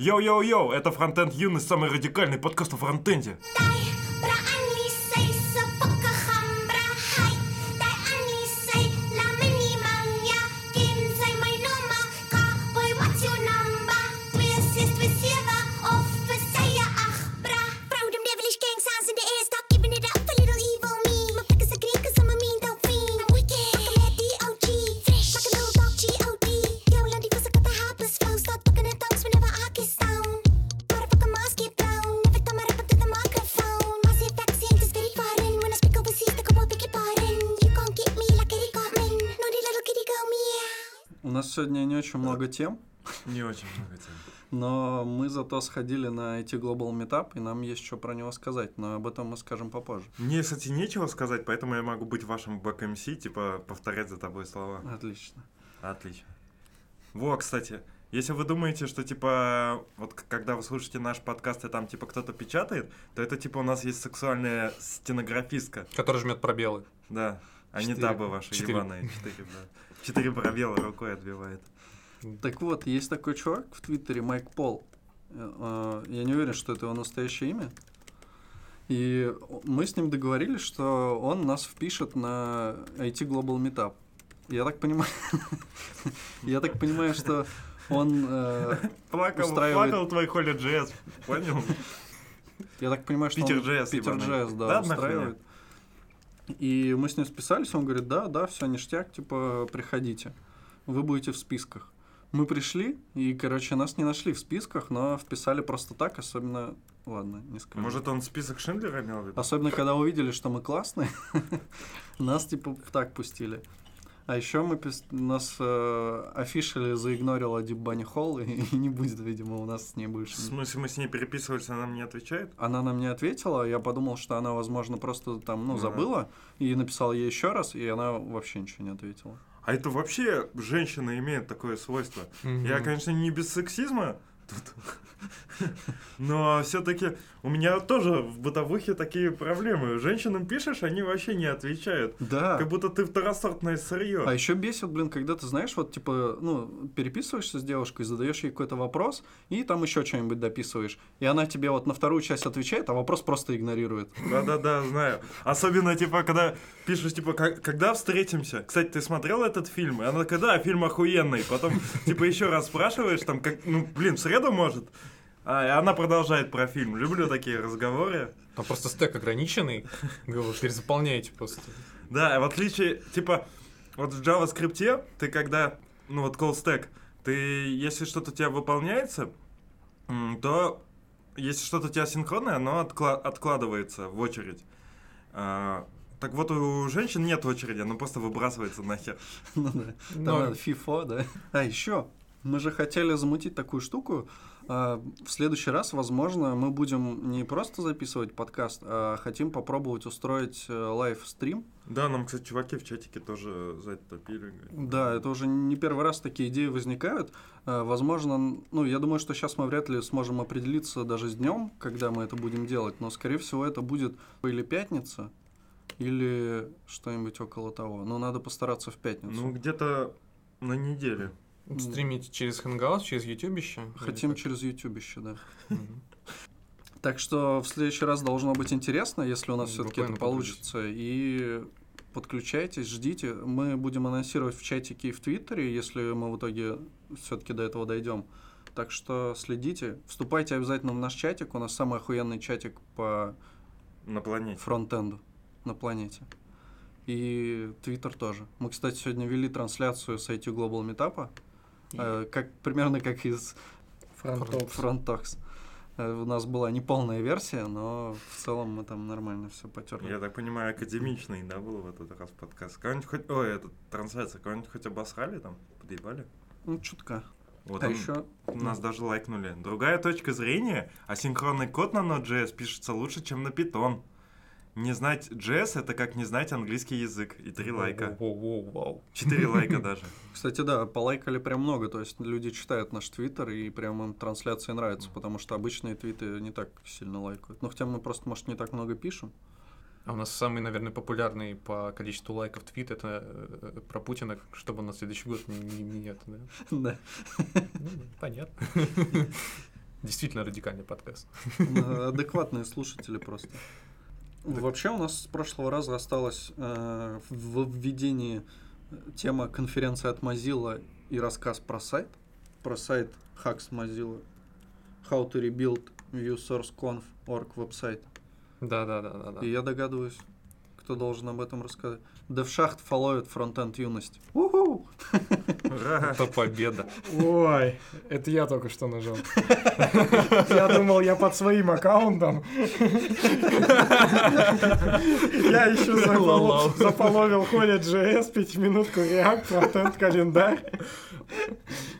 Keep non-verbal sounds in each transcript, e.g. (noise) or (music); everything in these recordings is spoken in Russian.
Йоу-йоу-йоу, это Фронтенд Юность, самый радикальный подкаст о фронтенде. Очень много тем, Не очень много тем. (laughs) но мы зато сходили на IT Global Meetup, и нам есть что про него сказать, но об этом мы скажем попозже. Мне, кстати, нечего сказать, поэтому я могу быть вашим бэк-МС, типа повторять за тобой слова. Отлично. Отлично. Во, кстати, если вы думаете, что, типа, вот когда вы слушаете наш подкаст, и там, типа, кто-то печатает, то это, типа, у нас есть сексуальная стенографистка. Который жмет пробелы. Да. А не табы ваши ебаные. Четыре, да. Четыре пробела рукой отбивает. Так вот, есть такой чувак в Твиттере, Майк Пол. Э, э, Я не уверен, что это его настоящее имя. И мы с ним договорились, что он нас впишет на IT Global Meetup. Я так понимаю, (laughs) я так понимаю, что он, э, Плакал, Устраивает- плакал твой Холли Джесс. Понял? я так понимаю, что Питер он JS Питер. JS, да, Да, устраивает. И мы с ним списались, он говорит, да, да, все ништяк, типа, приходите, вы будете в списках. Мы пришли, и, короче, нас не нашли в списках, но вписали просто так, особенно... Ладно, не скажу. Может, он список Шиндлера имел в виду? Особенно, когда увидели, что мы классные, (laughs) нас, типа, так пустили. А еще мы пис- нас э, офишали заигнорила Deep Bunny Hall, и, и не будет, видимо, у нас с ней больше. В смысле, мы с ней переписывались, она нам не отвечает? Она нам не ответила, я подумал, что она, возможно, просто там, ну, забыла, и написал ей еще раз, и она вообще ничего не ответила. А это вообще женщина имеет такое свойство. Я, Мгм. конечно, не без сексизма тут, но все-таки у меня тоже в бытовухе такие проблемы. Женщинам пишешь, они вообще не отвечают. Да. Как будто ты второсортное сырье. А еще бесит, блин, когда ты знаешь, вот типа, ну, переписываешься с девушкой, задаешь ей какой-то вопрос, и там еще что-нибудь дописываешь. И она тебе вот на вторую часть отвечает, а вопрос просто игнорирует. Да-да-да, знаю. Особенно, типа, когда пишешь, типа, «Как- когда встретимся? Кстати, ты смотрел этот фильм? И она такая, да, фильм охуенный. Потом, типа, еще раз спрашиваешь, там, как, ну, блин, в среду, может? А, и она продолжает про фильм. Люблю такие разговоры. Там просто стек ограниченный. Вы перезаполняете просто. Да, в отличие, типа, вот в JavaScript ты когда, ну вот call stack, ты, если что-то у тебя выполняется, то если что-то у тебя синхронное, оно откла- откладывается в очередь. А, так вот, у женщин нет очереди, оно просто выбрасывается нахер. Ну да. Там Но- FIFO, да. А еще, мы же хотели замутить такую штуку. а, В следующий раз, возможно, мы будем не просто записывать подкаст, а хотим попробовать устроить э, лайв-стрим. Да, нам, кстати, чуваки в чатике тоже за это топили. Да, это уже не первый раз такие идеи возникают. А, Возможно, ну, я думаю, что сейчас мы вряд ли сможем определиться даже с днем, когда мы это будем делать, но, скорее всего, это будет или пятница, или что-нибудь около того. Но надо постараться в пятницу. Ну, где-то на неделе. Стримить через Hangout, через еще? Хотим через еще, да. Так что в следующий раз должно быть интересно, если у нас все-таки это получится. И подключайтесь, ждите. Мы будем анонсировать в чатике и в Твиттере, если мы в итоге все-таки до этого дойдем. Так что следите, вступайте обязательно в наш чатик. У нас самый охуенный чатик по На планете. фронтенду на планете. И Твиттер тоже. Мы, кстати, сегодня вели трансляцию с IT Global Meetup, э, как, примерно как из FrontTalks. FrontTalks. Э, У нас была неполная версия, но в целом мы там нормально все потерли. Я так понимаю, академичный, да, был в этот раз подкаст. Кого-нибудь хоть... Ой, это трансляция, кого-нибудь хоть обосрали там? Подъебали? Ну, чутка. Вот а он- еще Нас даже лайкнули. Другая точка зрения, асинхронный код на Node.js пишется лучше, чем на Python. Не знать JS это как не знать английский язык. И три лайка. Воу-воу-воу. Четыре (laughs) лайка даже. Кстати, да, полайкали прям много, то есть люди читают наш твиттер, и прям им трансляции нравятся, потому что обычные твиты не так сильно лайкают. Ну, хотя мы просто, может, не так много пишем. А у нас самый, наверное, популярный по количеству лайков твит это э, про Путина, чтобы на следующий год не, не- не это, да? (laughs) Да. Ну, понятно. (laughs) Действительно радикальный подкаст. Адекватные слушатели просто. Вообще у нас с прошлого раза осталось э, в введении тема конференции от Mozilla и рассказ про сайт. Про сайт Hacks Mozilla. How to rebuild view source conf org веб-сайт. Да, да, да, да, да. И я догадываюсь, кто должен об этом рассказать. DevShaft фолловит фронтенд юность. Уху! (laughs) Это победа. Ой, это я только что нажал. (laughs) Я думал, я под своим аккаунтом. (laughs) Я еще заполо- заполовил Holy.js, пятиминутку React, фронтенд календарь.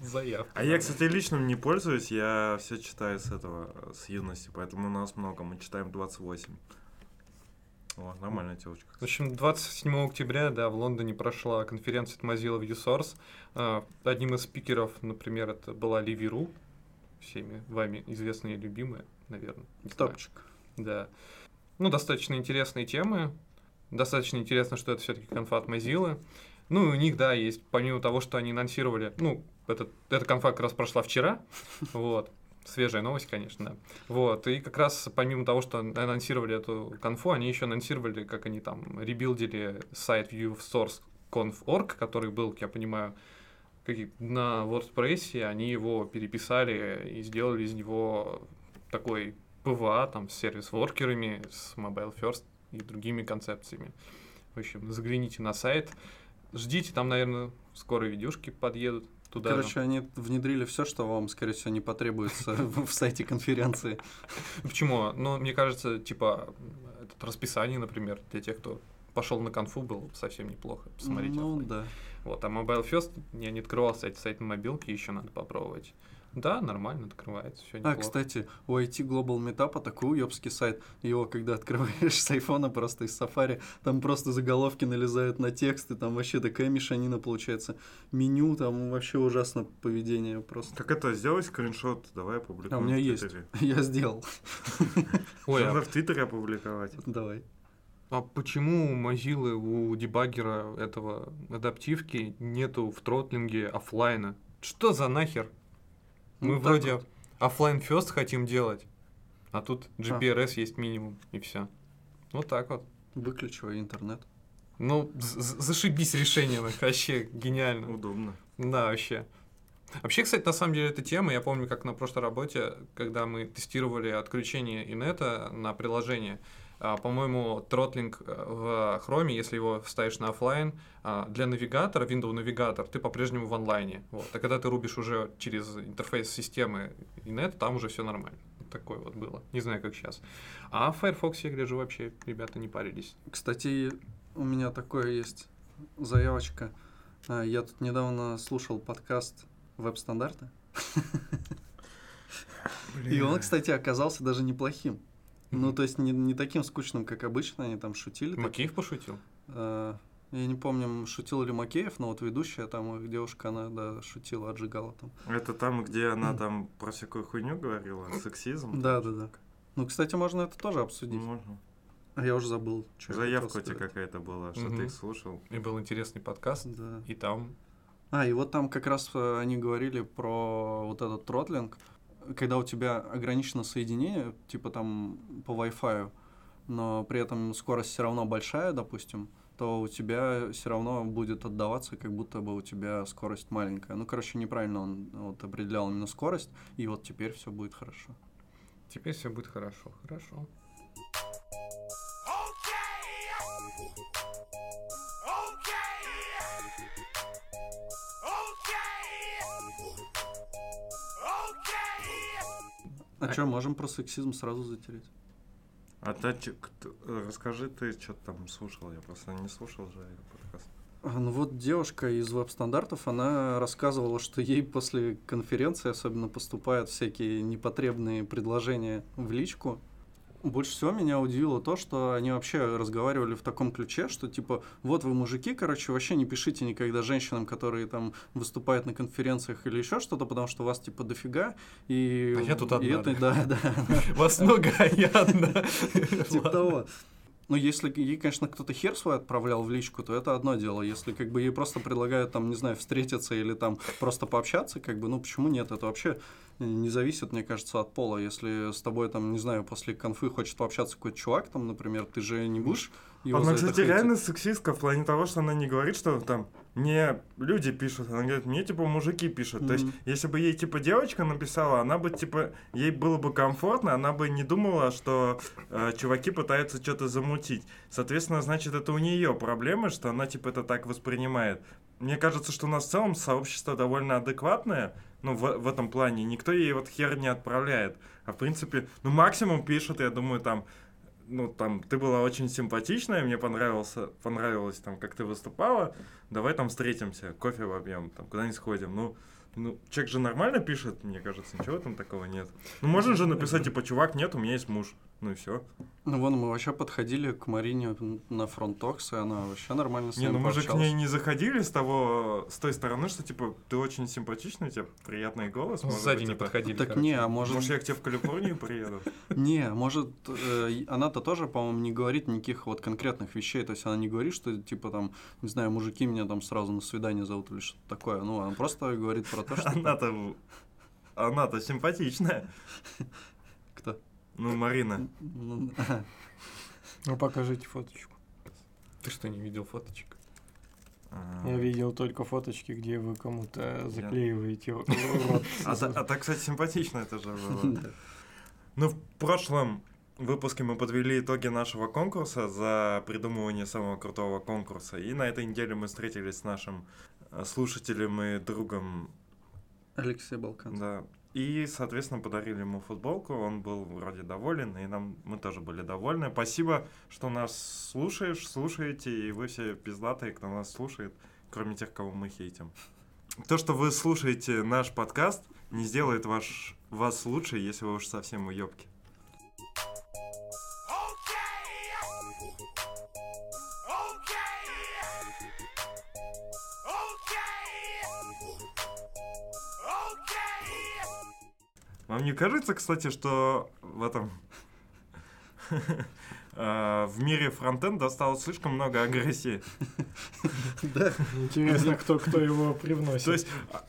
Заявка. А я, кстати, личным не пользуюсь, я все читаю с этого, с юности, поэтому у нас много, мы читаем 28. О, нормальная телочка. В общем, 27 октября, да, в Лондоне прошла конференция от Mozilla ViewSource. А, Одним из спикеров, например, это была Ливи Ру, всеми вами известная и любимая, наверное. Топчик. Да. Ну, достаточно интересные темы. Достаточно интересно, что это все-таки конфа от Mozilla. Ну, и у них, да, есть, помимо того, что они анонсировали, ну, этот, эта конфа как раз прошла вчера, (laughs) вот, свежая новость, конечно, да. Вот, и как раз помимо того, что анонсировали эту конфу, они еще анонсировали, как они там ребилдили сайт viewsource.conf.org, который был, я понимаю, на WordPress, они его переписали и сделали из него такой PWA, там, с service worker 'ами, с Mobile First и другими концепциями. В общем, загляните на сайт, ждите, там, наверное, скоро видюшки подъедут туда. Короче, они внедрили все, что вам, скорее всего, не потребуется (laughs) в сайте конференции. Почему? Ну, мне кажется, типа, это расписание, например, для тех, кто пошел на конфу, было бы совсем неплохо посмотреть. Ну да. Вот, а Mobile First я не открывал, сайт на мобилке, еще надо попробовать. Да, нормально открывается, все А, неплохо. кстати, у IT Global Meetup такой уебский сайт. Его, когда (laughs) открываешь с айфона просто из Safari, там просто заголовки налезают на тексты, там вообще такая мешанина получается. Меню, там вообще ужасно поведение просто. Так это, сделай скриншот, давай опубликуем А у меня в есть. Твиттере. (laughs) Я сделал. (laughs) Ой, а Надо в Твиттере опубликовать. Давай. А почему у Mozilla, у дебаггера этого адаптивки нету в тротлинге оффлайна? Что за нахер? Мы Ну, вроде вот. offline first хотим делать, а тут GPRS есть минимум, и все. Вот так вот. Выключи интернет. Ну, зашибись решение, вообще гениально. Удобно. Да, вообще. Вообще, кстати, на самом деле эта тема, я помню, как на прошлой работе, когда мы тестировали отключение инета на приложение, а, по-моему, throttling э, в Chrome, если его ставишь на оффлайн, а, для навигатора, Windows навигатор, ты по-прежнему в онлайне. Вот. А когда ты рубишь уже через интерфейс системы инет, там уже все нормально. Такое вот было. Не знаю, как сейчас. А в Firefox, я гляжу, вообще ребята не парились. Кстати, у меня такое есть заявочка. А, Я тут недавно слушал подкаст веб-стандарты. (laughs) И он, кстати, оказался даже неплохим. Ну, то есть не, не таким скучным, как обычно, они там шутили. так. Макеев пошутил? А, Я не помню, шутил ли Макеев, но вот ведущая там, их девушка, она, да, шутила, отжигала там. Это там, где она там про всякую хуйню говорила, сексизм? Да, да, да. Ну, кстати, можно это тоже обсудить. Можно. А я уже забыл, что Заявка у тебя какая-то была, что ты Мгм. их слушал. И был интересный подкаст, Да. и там А, и вот там как раз э, они говорили про вот этот тротлинг, когда у тебя ограничено соединение, типа там по Wi-Fi, но при этом скорость все равно большая, допустим, то у тебя все равно будет отдаваться, как будто бы у тебя скорость маленькая. Ну, короче, неправильно он вот определял именно скорость, и вот теперь все будет хорошо. теперь все будет хорошо. Хорошо. А А- что, можем про сексизм сразу затереть? А чё- кто- расскажи, ты что там слушал? Я просто не слушал же подкаст. А, Ну вот девушка из веб-стандартов, она рассказывала, что ей после конференции особенно поступают всякие непотребные предложения в личку. Больше всего меня удивило то, что они вообще разговаривали в таком ключе, что типа, вот вы мужики, короче, вообще не пишите никогда женщинам, которые там выступают на конференциях или еще что-то, потому что вас типа дофига. И, А я тут и одна, это, да, да, (laughs) Вас много, а я одна. (laughs) типа того. Ну, если ей, конечно, кто-то хер свой отправлял в личку, то это одно дело. Если как бы ей просто предлагают там, не знаю, встретиться или там просто пообщаться, как бы, ну почему нет? Это вообще не зависит, мне кажется, от пола. Если с тобой там, не знаю, после конфы хочет пообщаться какой-то чувак, там, например, ты же не будешь его Она, кстати, хейтить. реально сексистка в плане того, что она не говорит, что там мне люди пишут, она говорит, мне типа мужики пишут. То есть, если бы ей типа девочка написала, она бы типа, ей было бы комфортно, она бы не думала, что э, чуваки пытаются что-то замутить. Соответственно, значит, это у нее проблемы, что она типа это так воспринимает. Мне кажется, что у нас в целом сообщество довольно адекватное, ну, в, в этом плане. Никто ей вот хер не отправляет. А в принципе, ну, максимум пишут, я думаю, там, ну, там, ты была очень симпатичная, мне понравился, понравилось, там, как ты выступала, давай там встретимся, кофе вобьем, там, куда-нибудь сходим. Ну, ну, человек же нормально пишет, мне кажется, ничего там такого нет. Ну, можно же написать, типа, чувак, нет, у меня есть муж. Ну и все. Ну, вон, мы вообще подходили к Марине на фронтокс, и она вообще нормально с Не, нами ну мы же к ней не заходили с того, с той стороны, что, типа, ты очень симпатичный, у тебя приятный голос. может Сзади быть, не это- подходили. Так короче. не, а может... Может, я к тебе в Калифорнию приеду? (laughs) Не, может, э, она-то тоже, по-моему, не говорит никаких вот конкретных вещей. То есть она не говорит, что, типа, там, не знаю, мужики меня там сразу на свидание зовут или что-то такое. Ну, она просто говорит про то, что... (laughs) Она-то... Она-то симпатичная. Ну, Марина. Ну, покажите фоточку. Ты что, не видел фоточек? А, Я видел только фоточки, где вы кому-то заклеиваете (laughs) рот. А, та- а так, кстати, симпатично это же было. (laughs) Ну, в прошлом выпуске мы подвели итоги нашего конкурса за придумывание самого крутого конкурса. И на этой неделе мы встретились с нашим э, слушателем и другом Алексей Балкан. Да. И, соответственно, подарили ему футболку, он был вроде доволен, и нам мы тоже были довольны. Спасибо, что нас слушаешь, слушаете, и вы все пиздатые, кто нас слушает, кроме тех, кого мы хейтим. То, что вы слушаете наш подкаст, не сделает ваш, вас лучше, если вы уж совсем уебки. Вам не кажется, кстати, что в этом (laughs) э, в мире фронтенда стало слишком много агрессии? (laughs) Да. Интересно, кто, кто его привносит. То есть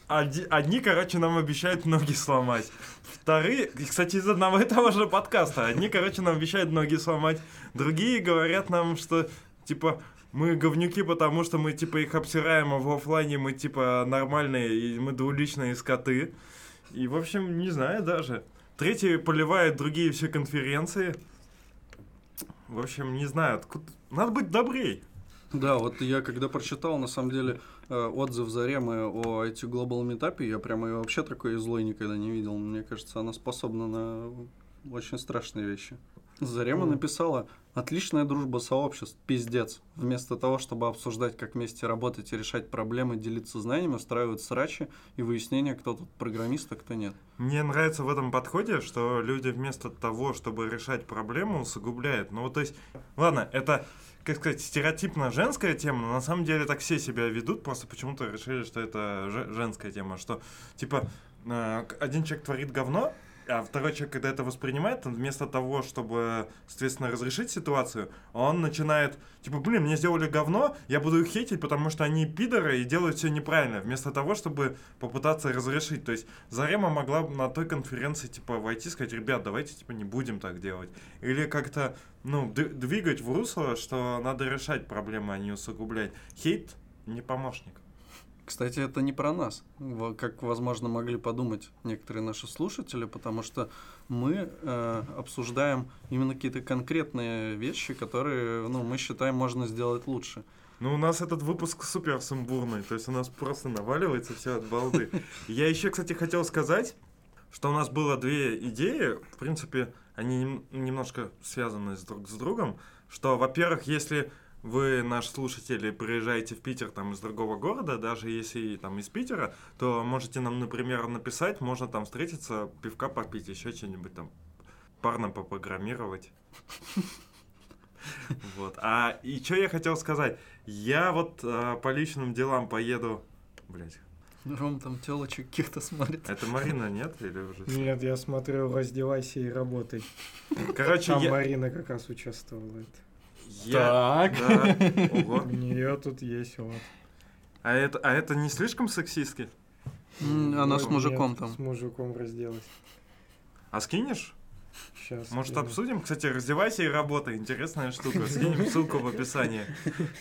а- оди- одни, короче, нам обещают ноги сломать. Вторые, и, кстати, из одного и того же подкаста. Одни, короче, нам обещают ноги сломать. Другие говорят нам, что, типа, мы говнюки, потому что мы, типа, их обсираем, а в оффлайне мы, типа, нормальные, и мы двуличные скоты. И, в общем, не знаю даже. Третьи поливают другие все конференции. В общем, не знаю, откуда... Надо быть добрей. Да, вот я когда прочитал, на самом деле, э, отзыв Заремы о IT Global Meetup, я прямо ее вообще такой злой никогда не видел. Мне кажется, она способна на очень страшные вещи. Зарема Мгм. написала «Отличная дружба сообществ, пиздец». Вместо того, чтобы обсуждать, как вместе работать и решать проблемы, делиться знаниями, устраивают срачи и выяснение, кто тут программист, а кто нет. Мне нравится в этом подходе, что люди вместо того, чтобы решать проблему, усугубляют. Ну, вот, то есть, ладно, это, как сказать, стереотипно женская тема, но на самом деле так все себя ведут, просто почему-то решили, что это же- женская тема, что, типа, э, один человек творит говно, а второй человек, когда это воспринимает, он вместо того, чтобы, соответственно, разрешить ситуацию, он начинает, типа, блин, мне сделали говно, я буду их хейтить, потому что они пидоры и делают все неправильно, вместо того, чтобы попытаться разрешить. То есть Зарема могла бы на той конференции, типа, войти и сказать, ребят, давайте, типа, не будем так делать. Или как-то, ну, двигать в русло, что надо решать проблемы, а не усугублять. Хейт не помощник. Кстати, это не про нас, как, возможно, могли подумать некоторые наши слушатели, потому что мы э, обсуждаем именно какие-то конкретные вещи, которые, ну, мы считаем, можно сделать лучше. Ну, у нас этот выпуск супер сумбурный, то есть у нас просто наваливается все от балды. Я еще, кстати, хотел сказать, что у нас было две идеи, в принципе, они нем- немножко связаны с друг с другом, что, во-первых, если вы, наш слушатель, и приезжаете в Питер там из другого города, даже если там из Питера, то можете нам, например, написать, можно там встретиться, пивка попить, еще что-нибудь там парно попрограммировать. (laughs) Вот. А и что я хотел сказать? Я вот а, по личным делам поеду. Блять, Ром там телочек каких-то смотрит. это Марина, нет? Или уже? Нет, я смотрю, раздевайся и работай. Короче, Там я, Марина как раз участвовала. Я... Так. Да. Ого. (laughs) У нее тут есть вот. А это, а это не слишком сексистски? Она с Нет, мужиком там. С мужиком разделась. А скинешь? Сейчас. Может, обсудим? Кстати, раздевайся и работай. Интересная штука. Скинем ссылку в описании.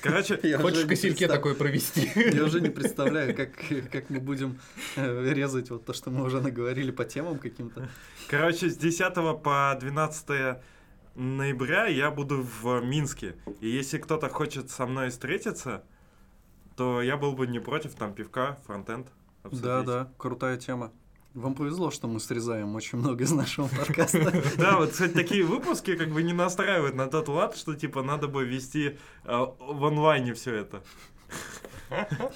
Короче, Я Хочешь уже в не косельке представ- такой провести? Я уже не представляю, как, как мы будем э, резать вот то, что мы уже наговорили по темам каким-то. короче, с 10 по 12 ноября я буду в Минске. И если кто-то хочет со мной встретиться, то я был бы не против там пивка, фронтенд. обсудить. Да, да, крутая тема. Вам повезло, что мы срезаем очень много из нашего подкаста. (laughs) Да, вот, кстати, такие выпуски как бы не настраивают на тот лад, что типа надо бы вести э, в онлайне все это. (laughs)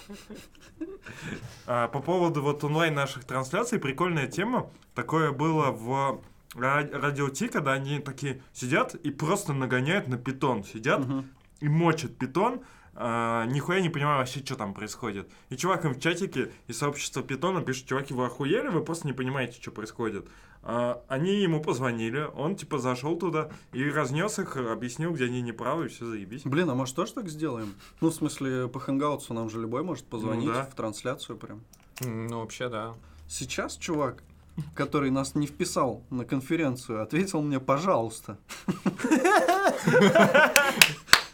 А, по поводу вот онлайн наших трансляций, прикольная тема. Такое было в радио Ти, когда они такие сидят и просто нагоняют на питон. Сидят Мгм. и мочат питон, а, нихуя не понимаю вообще, что там происходит. И чувак им в чатике из сообщества питона пишет, чуваки, вы охуели, вы просто не понимаете, что происходит. А, они ему позвонили, он типа зашел туда и разнес их, объяснил, где они неправы, и все заебись. Блин, а может тоже так сделаем? Ну, в смысле, по хэнгаутсу нам же любой может позвонить да. в трансляцию прям. Ну, вообще, да. Сейчас чувак, который нас не вписал на конференцию, ответил мне «пожалуйста».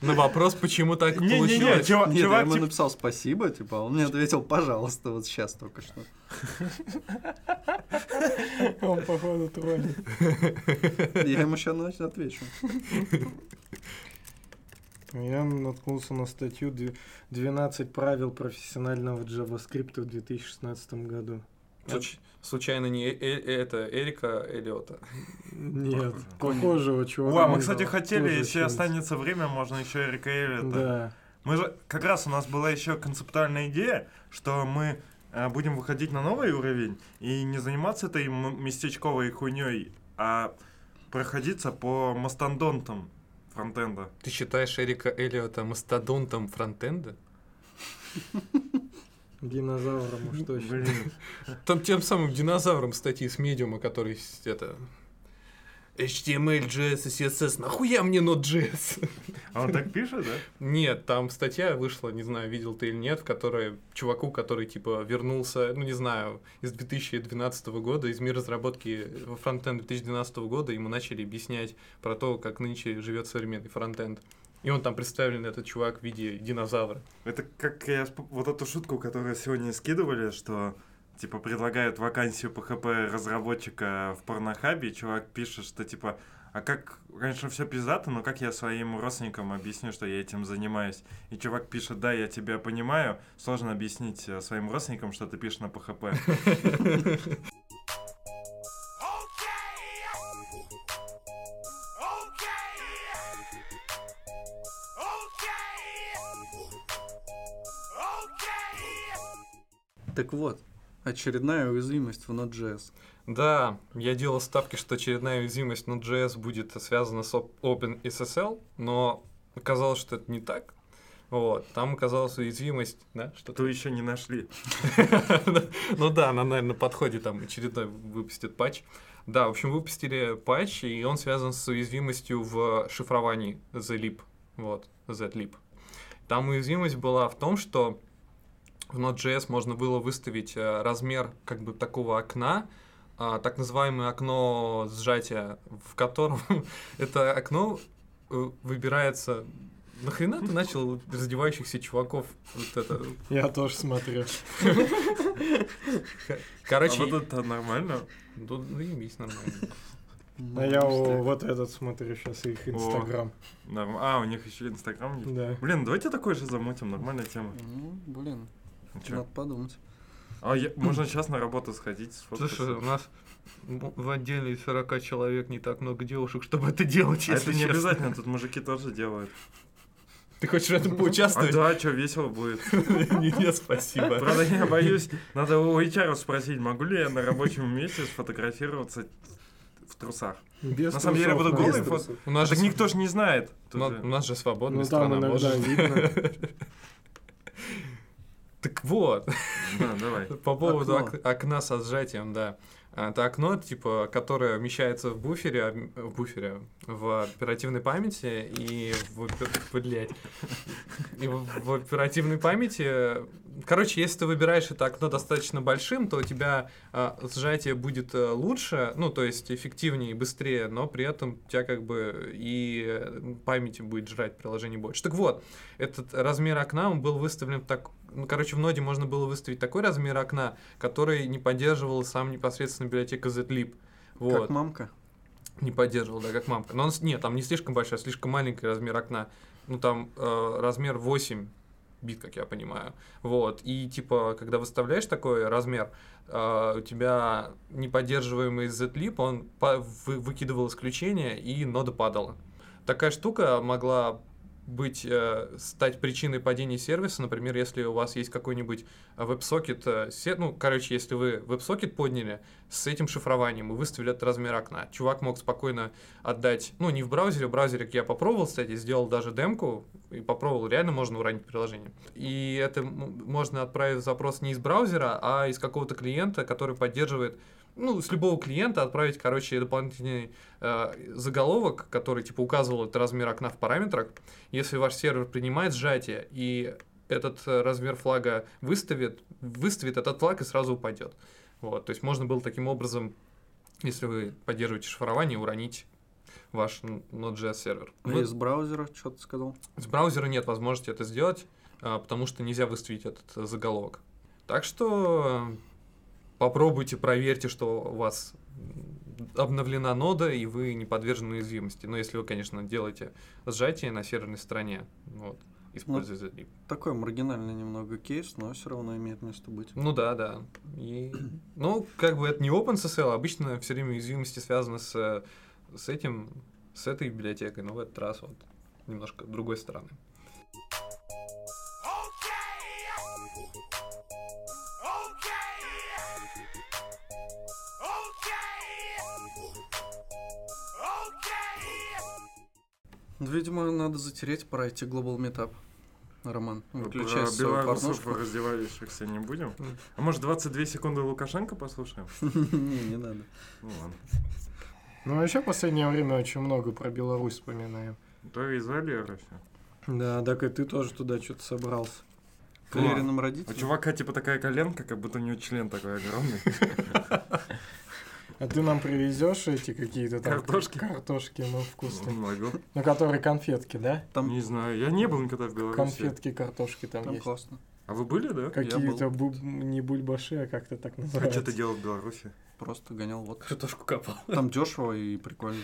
На вопрос, почему так Не-не-не, получилось. чувак, Нет, я чувак, ему типа, написал «спасибо», типа, он мне ответил «пожалуйста» вот сейчас только что. Он, походу, тронет. Я ему сейчас отвечу. Я наткнулся на статью «Дв- «12 правил профессионального JavaScript в 2016 году». Случ- Случайно не э- э- это Эрика Эллиота. Нет, похожего чувака. Уа, мы, кстати, хотели, если останется время, можно еще Эрика Эллиота. Да. Мы же, как раз у нас была еще концептуальная идея, что мы э, будем выходить на новый уровень и не заниматься этой местечковой хуйней, а проходиться по мастодонтам фронтенда. Ты считаешь Эрика Эллиота мастодонтом фронтенда? (laughs) Динозавром уж точно. Блин. (laughs) Там тем самым динозавром статьи с медиума, который это... HTML, JS и CSS, нахуя мне Node.js? А он так пишет, да? Нет, там статья вышла, не знаю, видел ты или нет, в которой чуваку, который, типа, вернулся, ну, не знаю, из 2012 года, из мира разработки во фронтенд 2012 года, ему начали объяснять про то, как нынче живет современный фронтенд. И он там представлен, этот чувак, в виде динозавра. Это как я вот эту шутку, которую сегодня скидывали, что типа предлагают вакансию PHP разработчика в порнохабе, и чувак пишет, что типа, а как, конечно, все пиздато, но как я своим родственникам объясню, что я этим занимаюсь? И чувак пишет, да, я тебя понимаю, сложно объяснить э, своим родственникам, что ты пишешь на PHP. (laughs) Так вот, очередная уязвимость в Node.js. Да, я делал ставки, что очередная уязвимость Node.js будет связана с Op- OpenSSL, но оказалось, что это не так. Вот, там оказалась уязвимость, да, что Что еще не нашли. (laughs) Ну да, она, наверное, на подходе там очередной выпустит патч. Да, в общем, выпустили патч, и он связан с уязвимостью в шифровании zlib. Вот, zlib. Там уязвимость была в том, что в Node.js можно было выставить э, размер как бы такого окна, а, так называемое окно сжатия, в котором (laughs) это окно э, выбирается... Нахрена ты начал раздевающихся чуваков вот это... Я тоже смотрю. Короче, А вот это нормально. ну, заебись нормально. А я вот этот смотрю сейчас их инстаграм. Норм- А, у них еще Инстаграм есть. Да. Блин, давайте такой же замутим, нормальная тема. Ну, блин, Чё? надо подумать. А я- можно сейчас на работу сходить, сфоткаться. Слушай, у нас в отделе из 40 человек не так много девушек, чтобы это делать, А если это не честно. обязательно, тут мужики тоже делают. Ты хочешь в этом А поучаствовать? да, что, весело будет. (laughs) Нет, спасибо. Правда, я боюсь, надо у HR спросить, могу ли я на рабочем месте сфотографироваться в трусах. Без На самом деле я буду голый фото. У нас, Так же, никто же не знает. у нас- же. у нас же свободная Ну страна. видно. (laughs) Так вот, Да, давай. (laughs) по поводу Окно. ок- окна со сжатием, да. А, Это окно, типа, которое вмещается в буфере, а, в буфере, в оперативной памяти и в, блядь, и в, в оперативной памяти. Короче, если ты выбираешь это окно достаточно большим, то у тебя а, сжатие будет э, лучше, ну, то есть эффективнее и быстрее, но при этом у тебя как бы и э, памяти будет жрать приложение больше. Так вот, этот размер окна, он был выставлен так... Ну, короче, в ноде можно было выставить такой размер окна, который не поддерживал сам непосредственно библиотека zlib. Вот. Как мамка. Не поддерживал, да, как мамка. Но он, нет, там не слишком большой, а слишком маленький размер окна. Ну, там э, размер 8 бит, как я понимаю. Вот. И, типа, когда выставляешь такой размер, э, у тебя неподдерживаемый zlib, он по- вы- выкидывал исключение, и нода падала. Такая штука могла быть, э, стать причиной падения сервиса, например, если у вас есть какой-нибудь э, веб-сокет, э, ну, короче, если вы веб-сокет подняли с этим шифрованием и выставили этот размер окна, чувак мог спокойно отдать, ну, не в браузере, в браузере я попробовал, кстати, сделал даже демку и попробовал, реально можно уронить приложение. И это можно отправить запрос не из браузера, а из какого-то клиента, который поддерживает ну, с любого клиента отправить, короче, дополнительный э, заголовок, который, типа, указывал этот размер окна в параметрах. Если ваш сервер принимает сжатие и этот э, размер флага выставит, выставит этот флаг и сразу упадет. Вот, то есть можно было таким образом, если вы поддерживаете шифрование, уронить ваш Node.js сервер. А Вы- из браузера что ты сказал? с браузера нет возможности это сделать, а, потому что нельзя выставить этот э, заголовок. Так что э, попробуйте, проверьте, что у вас обновлена нода, и вы не подвержены уязвимости. Но если вы, конечно, делаете сжатие на серверной стороне, вот, используя zlib. Такой маргинальный немного кейс, но все равно имеет место быть. Ну да, да. И, ну, как бы это не OpenSSL, обычно все время уязвимости связаны с, с этим, с этой библиотекой, но в этот раз вот немножко другой стороны. Видимо, надо затереть, пора идти Global Meetup. Роман, выключай Про свою белорусов порнушку. раздевающихся не будем. А может 22 секунды Лукашенко послушаем? (laughs) Не, не надо. Ну ладно. Ну, вообще, в последнее время очень много про Беларусь вспоминаем. То из Валера все. Да, так и ты тоже туда что-то собрался. К Лериным У родителям. чувака типа такая коленка, как будто у него член такой огромный. (laughs) А ты нам привезешь эти какие-то там Картошки? картошки, ну, вкусные. Могу. Ну, которые конфетки, да? Там, Не знаю, я не был никогда в Беларуси. Конфетки, картошки там, там есть. классно. А вы были, да? Какие-то бу- не бульбаши, а как-то так А называется. что ты делал в Беларуси? Просто гонял вот. Картошку копал. Там дешево и прикольно.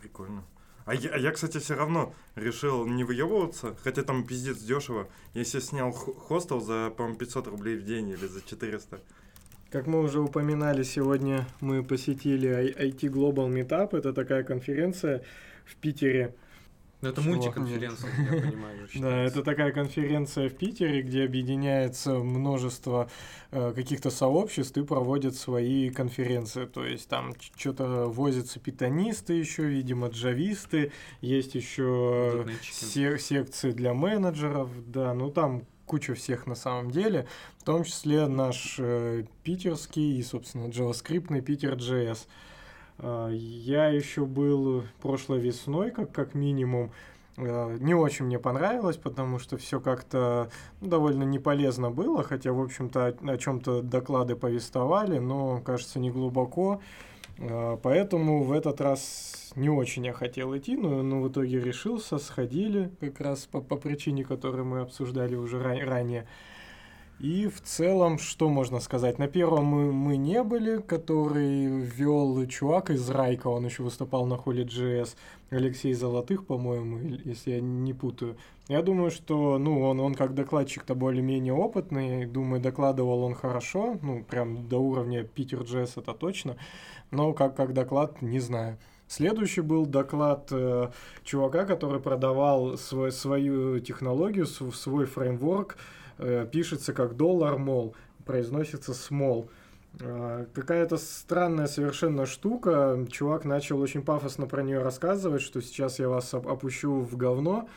Прикольно. А я, а я, кстати, все равно решил не выебываться, хотя там пиздец дешево. Я себе снял хостел за, по-моему, 500 рублей в день или за 400. Как мы уже упоминали, сегодня мы посетили IT Global Meetup. Это такая конференция в Питере. Ну, это мультиконференция, я понимаю. (laughs) Да, это такая конференция в Питере, где объединяется множество э, каких-то сообществ и проводят свои конференции. То есть там что-то возятся питонисты еще, видимо, джависты, есть еще секции для менеджеров, да, ну там куча всех на самом деле, в том числе наш э, питерский и, собственно, JavaScript Питер.js. А, Я еще был прошлой весной, как, как минимум. Э, Не очень мне понравилось, потому что все как-то ну, довольно неполезно было, хотя, в общем-то, о, чем-то доклады повествовали, но, кажется, не глубоко. Э, Поэтому в этот раз не очень я хотел идти, но, но в итоге решился, сходили, как раз по, по причине, которую мы обсуждали уже ра- ранее. И в целом, что можно сказать? На первом мы, мы не были, который вел чувак из Райка, он еще выступал на холле GS, Алексей Золотых, по-моему, если я не путаю. Я думаю, что, ну, он, он как докладчик-то более-менее опытный, думаю, докладывал он хорошо, ну, прям до уровня Питер GS это точно, но как, как доклад, не знаю. Следующий был доклад э, чувака, который продавал свой, свою технологию, св- свой фреймворк, пишется как доллар мол, произносится смол. Э, Какая-то странная совершенно штука. Чувак начал очень пафосно про нее рассказывать, что сейчас я вас оп- опущу в говно.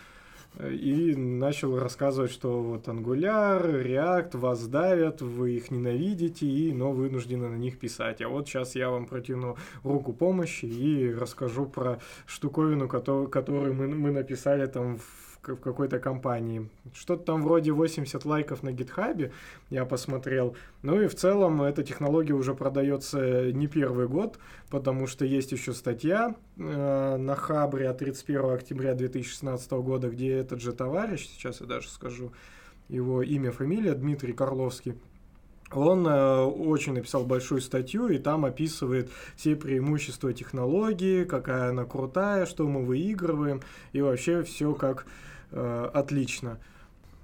и начал рассказывать, что вот Angular, React вас давят, вы их ненавидите, и, но вынуждены на них писать. А вот сейчас я вам протяну руку помощи и расскажу про штуковину, кото- которую мы, мы написали там в, в какой-то компании. Что-то там вроде 80 лайков на гитхабе, я посмотрел. Ну и в целом эта технология уже продается не первый год, потому что есть еще статья э, на Хабре от 31 октября 2016 года, где этот же товарищ, сейчас я даже скажу его имя, фамилия, Дмитрий Карловский, он э, очень написал большую статью и там описывает все преимущества технологии, какая она крутая, что мы выигрываем и вообще все как отлично.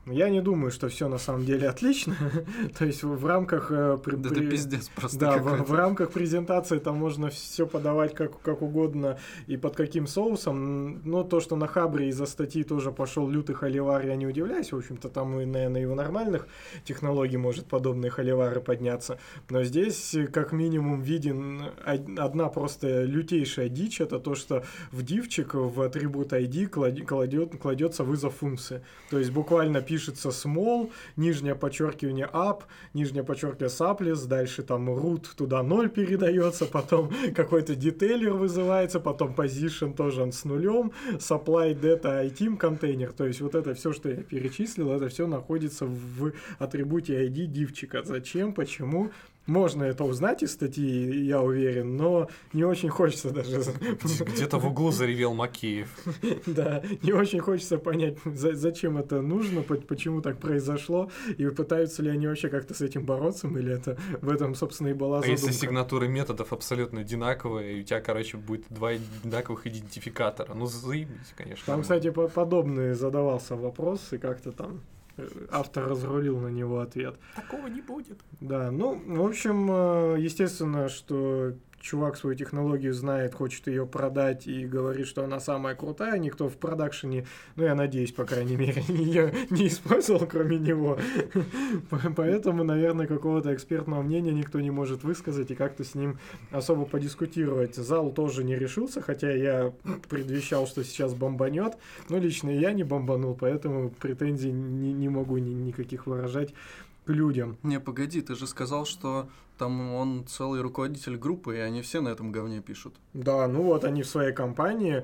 Я не думаю, что все на самом деле отлично. (laughs) То есть в рамках э, при- Да при- пиздец просто да, в, в рамках презентации там можно все подавать как, как угодно и под каким соусом. Но то, что на Хабре из-за статьи тоже пошел лютый холивар, я не удивляюсь. В общем-то, там, и, наверное, и у нормальных технологий может подобные холивары подняться. Но здесь, как минимум, виден од- одна просто лютейшая дичь. Это то, что в дивчик в атрибут ID кладет, кладет, кладется вызов функции. То есть буквально пишется small, нижнее подчеркивание up, нижнее подчеркивание supples, дальше там root туда 0 передается, потом (laughs) какой-то детейлер вызывается, потом position тоже он с нулем, supply data item контейнер, то есть вот это все, что я перечислил, это все находится в атрибуте ID дивчика. Зачем, почему? Можно это узнать из статьи, я уверен, но не очень хочется даже Где-то в углу заревел Макеев. (laughs) да, не очень хочется понять, за- зачем это нужно, по- почему так произошло, и пытаются ли они вообще как-то с этим бороться, или это в этом, собственно, и была А задумка. если сигнатуры методов абсолютно одинаковые, и у тебя, короче, будет два одинаковых идентификатора? Ну, заебись, конечно. Там, кстати, по- подобный задавался вопрос, и как-то там автор разрулил на него ответ. Такого не будет. Да, ну, в общем, э, естественно, что чувак свою технологию знает, хочет ее продать и говорит, что она самая крутая. Никто в продакшене, ну, я надеюсь, по крайней мере, (laughs) ее не использовал, кроме него. По- Поэтому, наверное, какого-то экспертного мнения никто не может высказать и как-то с ним особо подискутировать. Зал тоже не решился, хотя я предвещал, что сейчас бомбанет. Но лично я не бомбанул, поэтому претензий не, не могу ни- никаких выражать к людям. Не, погоди, ты же сказал, что там он целый руководитель группы, и они все на этом говне пишут. Да, ну вот они в своей компании.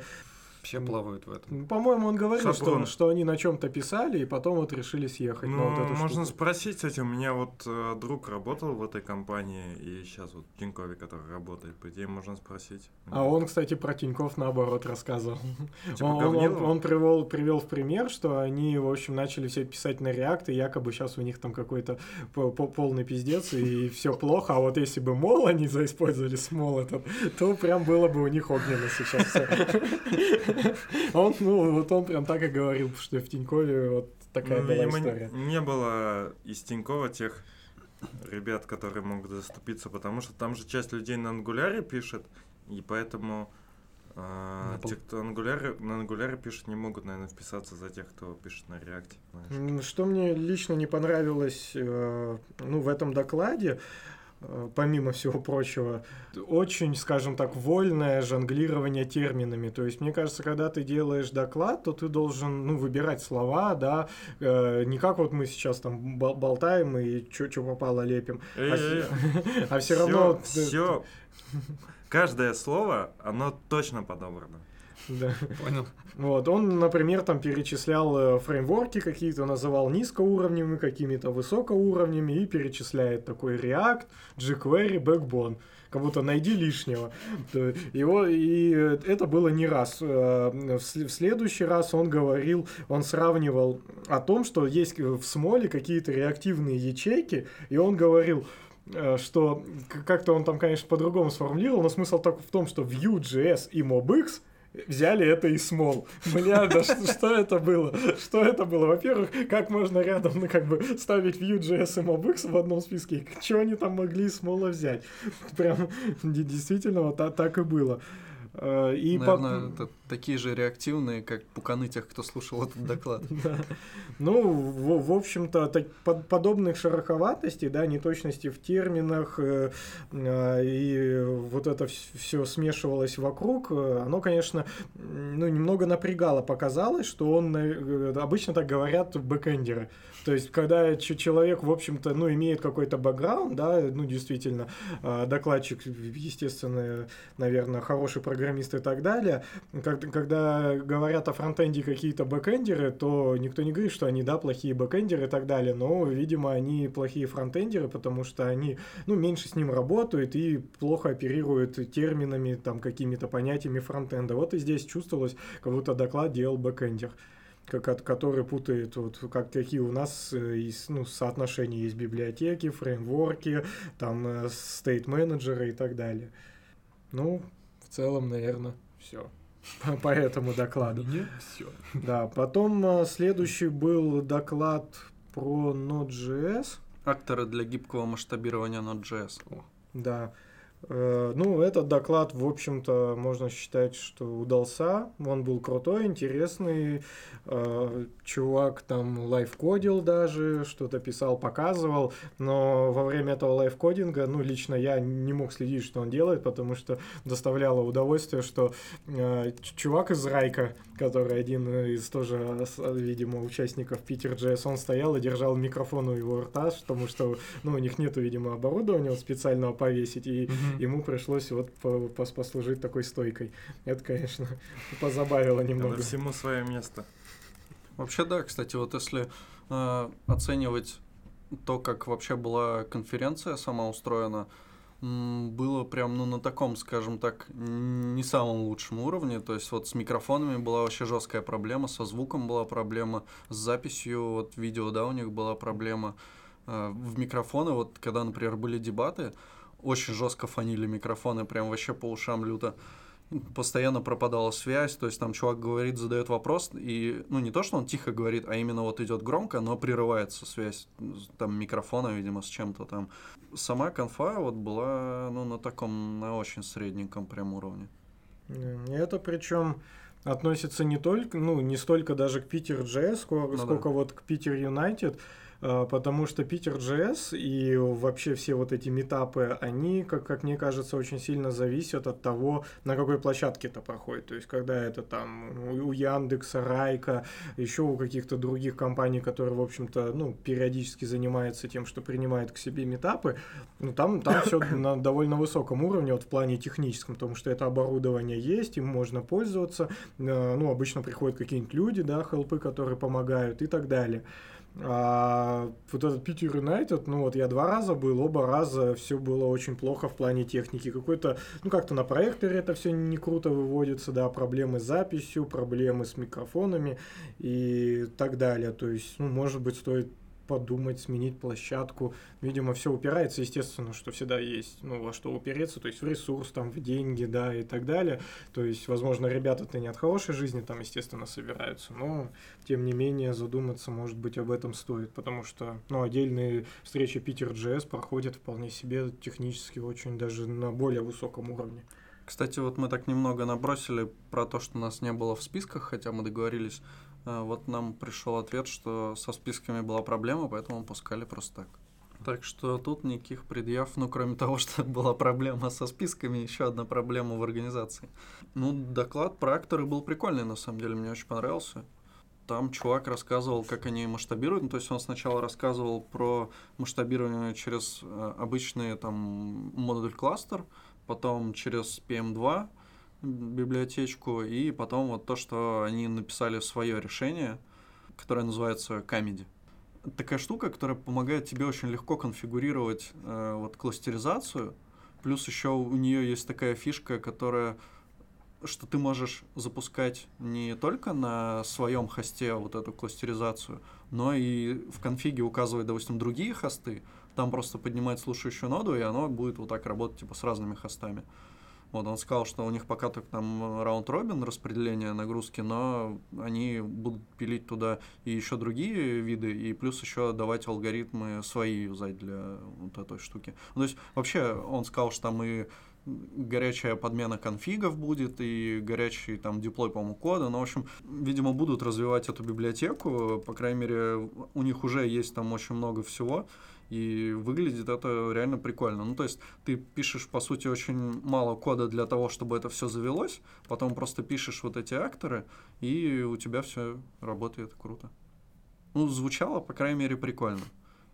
Все плавают в этом. По-моему, он говорил, что, Шаблон. что они на чем-то писали, и потом вот решили съехать. Ну, на вот эту можно штуку. спросить, кстати, у меня вот э, друг работал в этой компании, и сейчас вот в Тинькове, который работает, по идее, можно спросить. А он, кстати, про Тиньков наоборот рассказывал. (laughs) Типа он, он- он привел, привел в пример, что они, в общем, начали все писать на React, и якобы сейчас у них там какой-то по- по- полный пиздец, и (laughs) все плохо. А вот если бы мол они заиспользовали смол этот, то прям было бы у них огненно сейчас всё. (laughs) (laughs) Он, ну, вот он прям так и говорил, что в Тинькове вот такая Ну, была видимо, история. не было из Тинькова тех ребят, которые могут заступиться, потому что там же часть людей на ангуляре пишет, и поэтому пол- те, кто ангуляре, на ангуляре пишет, не могут, наверное, вписаться за тех, кто пишет на реакте. Что мне лично не понравилось э, ну, в этом докладе, э, помимо всего прочего, очень, скажем так, вольное жонглирование терминами. То есть, мне кажется, когда ты делаешь доклад, то ты должен ну, выбирать слова, да, э, не как вот мы сейчас там бол- болтаем и что попало лепим. А все равно... ты- все, каждое слово, оно точно подобрано. Да. Понял. Вот, он, например, там перечислял э, фреймворки какие-то, называл низкоуровневыми, какими-то высокоуровнями и перечисляет такой React, jQuery, Backbone. Как будто найди лишнего. Его, и э, это было не раз. Э, В сл- в следующий раз он говорил, он сравнивал о том, что есть в смоле какие-то реактивные ячейки, и он говорил, э, что как-то он там, конечно, по-другому сформулировал, но смысл только в том, что Vue.js и MobX взяли это из смол. Бля, да что, что это было? Что это было? Во-первых, как можно рядом, ну, как бы, ставить Vue.js и MobX в одном списке? Чего они там могли из смола взять? Прям де- действительно вот та- так и было. Э, И по- Наверное, это такие же реактивные, как пуканы тех, кто слушал этот (laughs) доклад. Да. Ну, в, в общем-то, так- под- подобных шероховатостей, да, неточностей в терминах, э, э, и вот это все смешивалось вокруг, э, оно, конечно, ну, немного напрягало, показалось, что он, э, обычно так говорят бэкэндеры. То есть, когда человек, в общем-то, ну, имеет какой-то бэкграунд, да, ну, действительно, докладчик, естественно, наверное, хороший программист и так далее, как- когда говорят о фронтенде какие-то бэкэндеры, то никто не говорит, что они, да, плохие бэкэндеры и так далее, но, видимо, они плохие фронтендеры, потому что они, ну, меньше с ним работают и плохо оперируют терминами, там, какими-то понятиями фронтенда. Вот и здесь чувствовалось, как будто доклад делал бэкэндер который путает, вот, как, какие у нас э, ну, соотношения есть библиотеки, фреймворки, там, стейт-менеджеры и так далее. Ну, в целом, наверное, все по, по этому докладу. все. Да, потом э, следующий был доклад про Node.js. Акторы для гибкого масштабирования Node.js. Да. Э, Ну, этот доклад, в общем-то, можно считать, что удался. Он был крутой, интересный. Э, Чувак там лайфкодил даже, что-то писал, показывал. Но во время этого лайфкодинга, ну, лично я не мог следить, что он делает, потому что доставляло удовольствие, что э, чувак из Райка, который один из тоже, видимо, участников Питер JS, он стоял и держал микрофон у его рта, потому что, ну, у них нету, видимо, оборудования специального повесить, и ему пришлось вот по- пос- послужить такой стойкой. Это, конечно, (laughs) позабавило немного. Всему свое место. Вообще, да, кстати, вот если э, оценивать то, как вообще была конференция сама устроена, было прям, ну, на таком, скажем так, не самом лучшем уровне. То есть вот с микрофонами была вообще жесткая проблема, со звуком была проблема, с записью вот видео, да, у них была проблема. Э, В микрофоны, вот когда, например, были дебаты, очень жестко фанили микрофоны, прям вообще по ушам люто постоянно пропадала связь, то есть там чувак говорит, задает вопрос, и, ну, не то, что он тихо говорит, а именно вот идет громко, но прерывается связь, там, микрофона, видимо, с чем-то там. Сама конфа вот была, ну, на таком, на очень средненьком прям уровне. Это причем относится не только, ну, не столько даже к Питер JS, сколько, Ну да. сколько вот к Питер Юнайтед, потому что Питер JS и вообще все вот эти метапы, они, как, как мне кажется, очень сильно зависят от того, на какой площадке это проходит. То есть, когда это там у у Яндекса, Райка, еще у каких-то других компаний, которые, в общем-то, ну, периодически занимаются тем, что принимают к себе метапы, ну, там, там все (coughs) на довольно высоком уровне, вот в плане техническом, потому что это оборудование есть, им можно пользоваться. Э, Ну, обычно приходят какие-нибудь люди, да, хелпы, которые помогают и так далее. А вот этот Питер Юнайтед, ну вот я два раза был, оба раза все было очень плохо в плане техники. Какой-то, ну как-то на проекторе это все не круто выводится, да, проблемы с записью, проблемы с микрофонами и так далее. То есть, ну, может быть, стоит подумать, сменить площадку. Видимо, все упирается, естественно, что всегда есть, ну, во что упереться, то есть в ресурс, там, в деньги, да, и так далее. То есть, возможно, ребята-то не от хорошей жизни там, естественно, собираются, но, тем не менее, задуматься, может быть, об этом стоит, потому что, ну, отдельные встречи Питер JS проходят вполне себе технически очень даже на более высоком уровне. Кстати, вот мы так немного набросили про то, что нас не было в списках, хотя мы договорились. А, Вот нам пришел ответ, что со списками была проблема, поэтому пускали просто так. Так что тут никаких предъяв, ну, кроме того, (laughs) что была проблема со списками, еще одна проблема в организации. Ну, доклад про акторы был прикольный, на самом деле, мне очень понравился. Там чувак рассказывал, как они масштабируют. Ну, то есть он сначала рассказывал про масштабирование через э, обычный там модуль кластер, потом через PM2 библиотечку, и потом вот то, что они написали свое решение, которое называется Comedy. Такая штука, которая помогает тебе очень легко конфигурировать э, вот кластеризацию. Плюс еще у нее есть такая фишка, которая что ты можешь запускать не только на своем хосте вот эту кластеризацию, но и в конфиге указывать, допустим, другие хосты. Там просто поднимать слушающую ноду, и оно будет вот так работать типа с разными хостами. Вот, он сказал, что у них пока только там раунд-робин распределение нагрузки, но они будут пилить туда и еще другие виды, и плюс еще давать алгоритмы свои юзать для вот этой штуки. Ну, то есть, вообще, он сказал, что там и горячая подмена конфигов будет и горячий там диплой, по-моему, кода. Ну, в общем, видимо, будут развивать эту библиотеку. По крайней мере, у них уже есть там очень много всего. И выглядит это реально прикольно. Ну, то есть ты пишешь, по сути, очень мало кода для того, чтобы это все завелось, потом просто пишешь вот эти акторы, и у тебя все работает круто. Ну, звучало, по крайней мере, прикольно.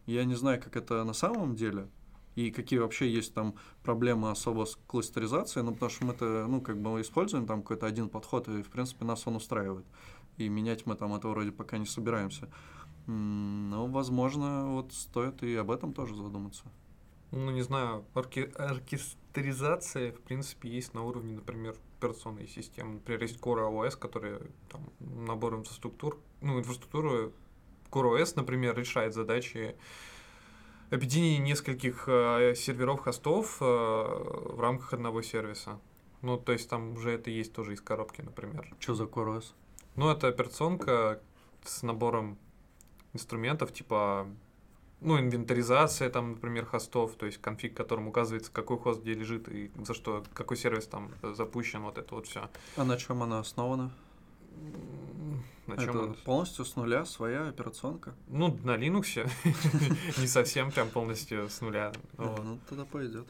Я не знаю, как это на самом деле, и какие вообще есть там проблемы особо с кластеризацией, ну, потому что мы это, ну, как бы используем там какой-то один подход, и, в принципе, нас он устраивает. И менять мы там это вроде пока не собираемся. Но, возможно, вот стоит и об этом тоже задуматься. Ну, не знаю, орке- оркестризация, в принципе, есть на уровне, например, операционной системы. Например, есть Core OS, который там набор инфраструктур, ну, инфраструктуру Core OS, например, решает задачи объединения нескольких э, серверов хостов э, в рамках одного сервиса. Ну, то есть там уже это есть тоже из коробки, например. Что за CoreOS? Ну, это операционка с набором инструментов, типа, ну, инвентаризация, там, например, хостов, то есть конфиг, которым указывается, какой хост где лежит и за что, какой сервис там э, запущен, вот это вот все. А на чем она основана? На чем это он? полностью с нуля своя операционка? Ну, на Linux, (laughs) не совсем прям полностью с нуля. Ну, тогда пойдет.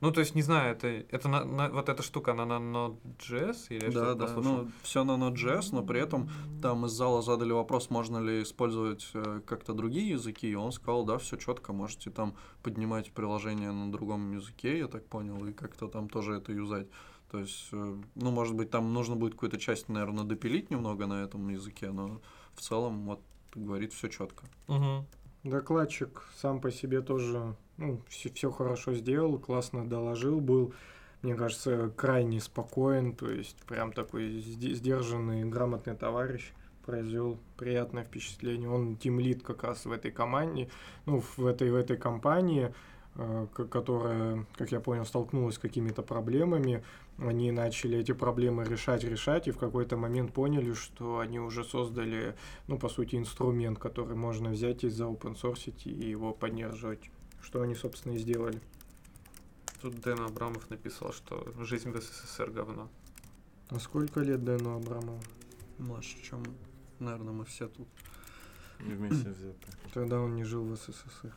Ну, то есть, не знаю, это, это на- на- вот эта штука, она на Node.js или Да, что-то да, послушал? ну, все на Node.js, но при этом там из зала задали вопрос, можно ли использовать э, как-то другие языки, и он сказал, да, все четко, можете там поднимать приложение на другом языке, я так понял, и как-то там тоже это юзать. То есть, э, ну, может быть, там нужно будет какую-то часть, наверное, допилить немного на этом языке, но в целом, вот, говорит все четко. Мгм. Докладчик сам по себе тоже ну, все, хорошо сделал, классно доложил, был, мне кажется, крайне спокоен, то есть прям такой сде- сдержанный, грамотный товарищ, произвел приятное впечатление. Он тимлит как раз в этой команде, ну, в этой, в этой компании, э, ко- которая, как я понял, столкнулась с какими-то проблемами. Они начали эти проблемы решать, решать, и в какой-то момент поняли, что они уже создали ну, по сути, инструмент, который можно взять и за open source и его поддерживать. Что они, собственно, и сделали. Тут Дэн Абрамов написал, что жизнь в СССР говно. А сколько лет Дэну Абрамову? Младше, чем, наверное, мы все тут. Не вместе взято. (clears throat) Тогда он не жил в СССР.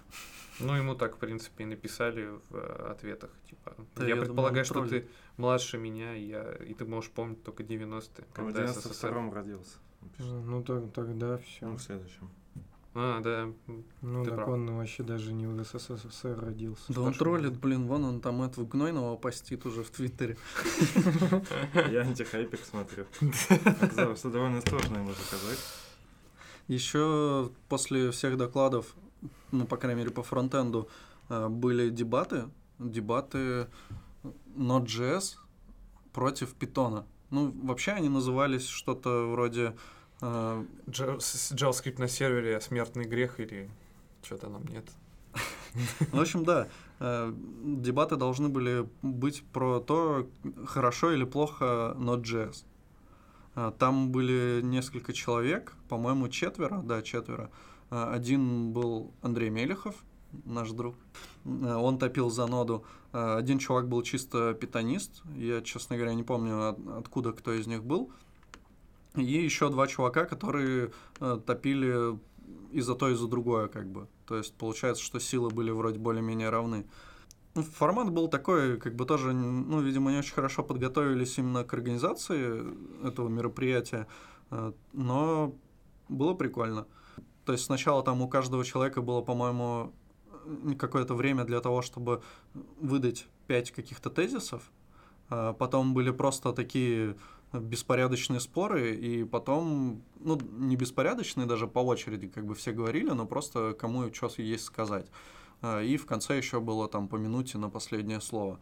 Ну, ему так, в принципе, и написали в э, ответах. Типа, Да, я, я предполагаю, думаю, что троллит. ты младше меня, и, я, и ты можешь помнить только 90-е, Он в когда СССР... 92-м родился. пишет. Ну, так, тогда все. Ну, в следующем. А, да. Ну, ты так прав. он вообще даже не в СССР родился. Да он троллит, блин, вон он там этого гнойного постит уже в Твиттере. (laughs) Я антихайпик смотрю. Оказалось, что довольно сложно ему заказать. Еще после всех докладов, ну, по крайней мере, по фронтенду, э, были дебаты. Дебаты Node.js против Python. Ну, вообще они назывались что-то вроде... э, Джа- с- JavaScript на сервере смертный грех или что-то нам нет. (laughs) В общем, да, э, дебаты должны были быть про то, хорошо или плохо Node.js. Э, Там были несколько человек, по-моему, четверо, да, четверо. Э, Один был Андрей Мелехов, наш друг. Э, Он топил за ноду. Э, Один чувак был чисто питанист. Я, честно говоря, не помню, от- откуда кто из них был. И еще два чувака, которые э, топили и за то, и за другое, как бы. То есть получается, что силы были вроде более-менее равны. Ну, Формат был такой, как бы тоже, ну, видимо, не очень хорошо подготовились именно к организации этого мероприятия, э, но было прикольно. То есть сначала там у каждого человека было, по-моему, э, какое-то время для того, чтобы выдать пять каких-то тезисов, а потом были просто такие беспорядочные споры, и потом, ну, не беспорядочные даже по очереди, как бы все говорили, но просто кому что есть сказать. А, И в конце еще было там по минуте на последнее слово.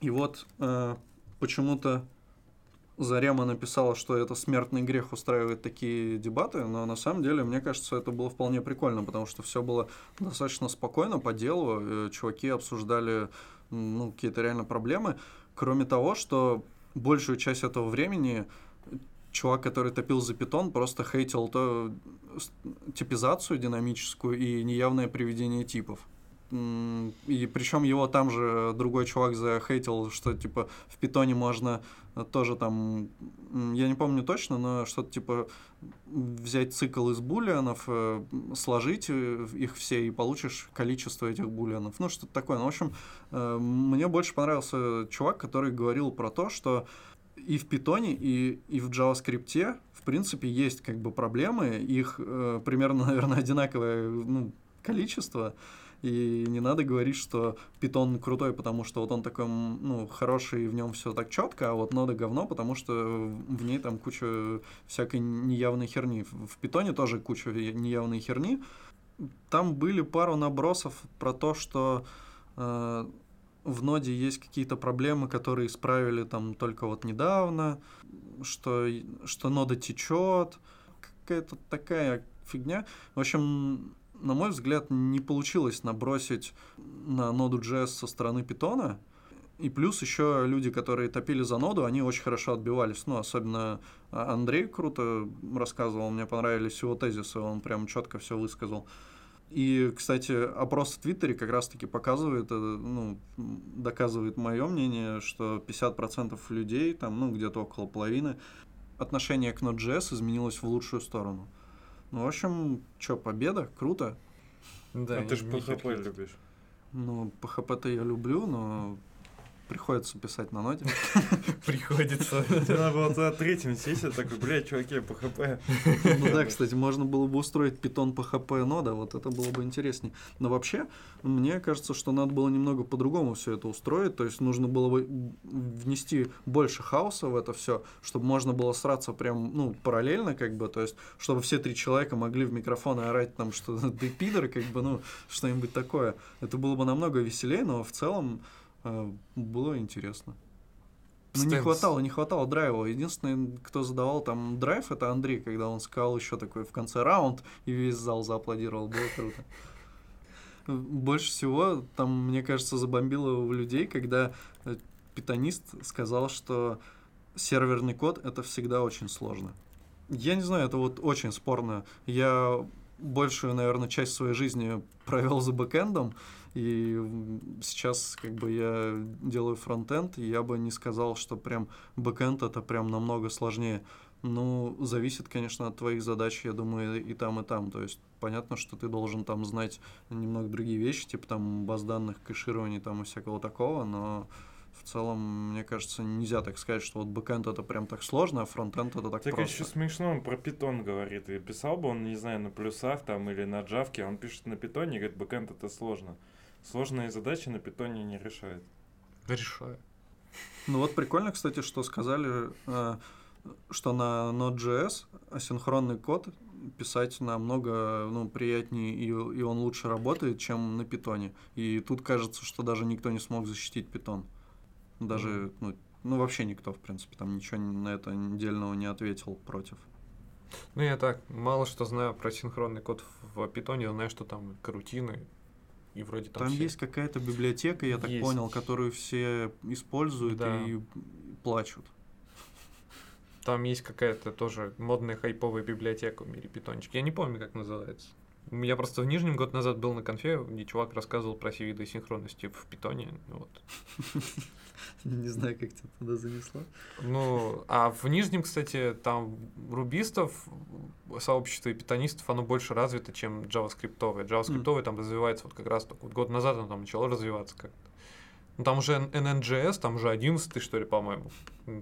И вот э, почему-то Зарема написала, что это смертный грех устраивать такие дебаты, но на самом деле, мне кажется, это было вполне прикольно, потому что все было достаточно спокойно, по делу, э, чуваки обсуждали ну, какие-то реально проблемы, кроме того, что большую часть этого времени чувак, который топил за питон, просто хейтил то типизацию динамическую и неявное приведение типов. И причем его там же другой чувак захейтил, что типа в питоне можно э, тоже там, я не помню точно, но что-то типа взять цикл из булианов, э, сложить э, их все и получишь количество этих булианов. Ну, что-то такое. Ну, в общем, э, мне больше понравился чувак, который говорил про то, что и в питоне, и, и в JavaScript, в принципе, есть как бы проблемы. Их э, примерно, (laughs) наверное, одинаковое ну, количество. И не надо говорить, что питон крутой, потому что вот он такой, ну, хороший, и в нем все так четко, а вот нода говно, потому что в ней там куча всякой неявной херни. В питоне тоже куча неявной херни. Там были пару набросов про то, что э, в ноде есть какие-то проблемы, которые исправили там только вот недавно, что, что нода течет, какая-то такая фигня. В общем, на мой взгляд, не получилось набросить на ноду JS со стороны питона. И плюс еще люди, которые топили за ноду, они очень хорошо отбивались. Ну, особенно а, Андрей круто рассказывал, мне понравились его тезисы, он прям четко все высказал. И, кстати, опрос в Твиттере как раз-таки показывает, э, ну, доказывает мое мнение, что 50% людей, там, ну, где-то около половины, отношение к Node.js изменилось в лучшую сторону. Ну, в общем, что, победа, круто. Да, А ты же хитрит. любишь. Ну, PHP-то я люблю, но приходится писать на ноте. (laughs) Приходится. Надо было тогда третьим сесть, такой, блядь, чуваки, PHP. Ну да, кстати, можно было бы устроить питон PHP нода, вот это было бы интересней. Но вообще, мне кажется, что надо было немного по-другому все это устроить, то есть нужно было бы внести больше хаоса в это все, чтобы можно было сраться прям, ну, параллельно, как бы, то есть, чтобы все три человека могли в микрофон орать там, что ты пидор, как бы, ну, что-нибудь такое. Это было бы намного веселее, но в целом было интересно. Ну, не хватало, не хватало драйва. Единственный, кто задавал там драйв, это Андрей, когда он сказал еще такой в конце раунд, и весь зал зааплодировал. Было круто. Больше всего там, мне кажется, забомбило у людей, когда э, питанист сказал, что серверный код это всегда очень сложно. Я не знаю, это вот очень спорно. Я большую, наверное, часть своей жизни провел за бэкэндом, и сейчас как бы я делаю фронтенд, и я бы не сказал, что прям бэкэнд это прям намного сложнее. Ну, зависит, конечно, от твоих задач, я думаю, и там, и там. То есть понятно, что ты должен там знать немного другие вещи, типа там баз данных, кэширование там и всякого такого, но в целом, мне кажется, нельзя так сказать, что вот бэкэнд это прям так сложно, а фронтенд это так, Так просто. еще смешно, он про питон говорит. И писал бы он, не знаю, на плюсах там или на джавке, а он пишет на питоне и говорит, бэкэнд это сложно. Сложные задачи на питоне не решает. Решаю. Ну вот прикольно, кстати, что сказали, э, что на Node.js асинхронный код писать намного ну, приятнее и, и он лучше работает, чем на питоне. И тут кажется, что даже никто не смог защитить питон. Даже, ну, ну вообще никто, в принципе, там ничего на это отдельного не ответил против. Ну, я так, мало что знаю про синхронный код в питоне, знаю, что там карутины, и вроде там, Там все- есть какая-то библиотека, я так Есть. понял, которую все используют Да. и плачут. Там есть какая-то тоже модная хайповая библиотека в мире питончик. Я не помню, как называется. Я просто в Нижнем год назад был на конфе, где чувак рассказывал про все виды синхронности в питоне. Вот. (laughs) Не знаю, как тебя туда занесло. Ну, а в Нижнем, кстати, там рубистов, сообщество и питонистов, оно больше развито, чем джаваскриптовое. Джаваскриптовое там развивается вот как раз только вот год назад оно там начало развиваться как-то. Ну, там уже NNJS, там уже 11 что ли, по-моему.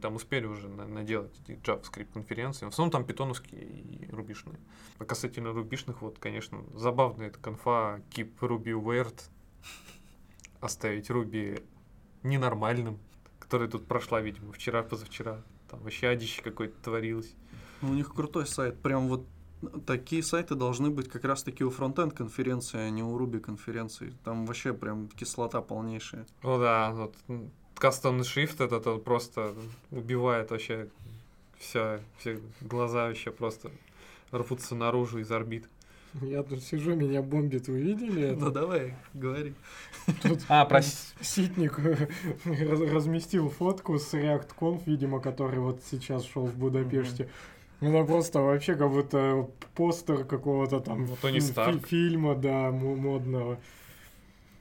Там успели уже на- наделать эти JavaScript конференции. В основном там питоновские и рубишные. А касательно рубишных, вот, конечно, забавная эта конфа keep Ruby weird. Оставить Ruby ненормальным, который тут прошла, видимо, вчера, позавчера. Там вообще адище какое-то творилось. Ну, у них крутой сайт. Прям вот такие сайты должны быть как раз-таки у фронтенд конференции, а не у Ruby конференции. Там вообще прям кислота полнейшая. Ну да, вот кастомный shift этот вот просто убивает вообще все, все глаза вообще просто рвутся наружу из орбит. Я тут сижу, меня бомбит, вы видели это? Ну давай, говори. Тут А, про Ситник раз- разместил фотку с React.conf, видимо, который вот сейчас шел в Будапеште. Ну, просто вообще как будто постер какого-то там Ну, Тони Старк. фильма, да, мо- модного.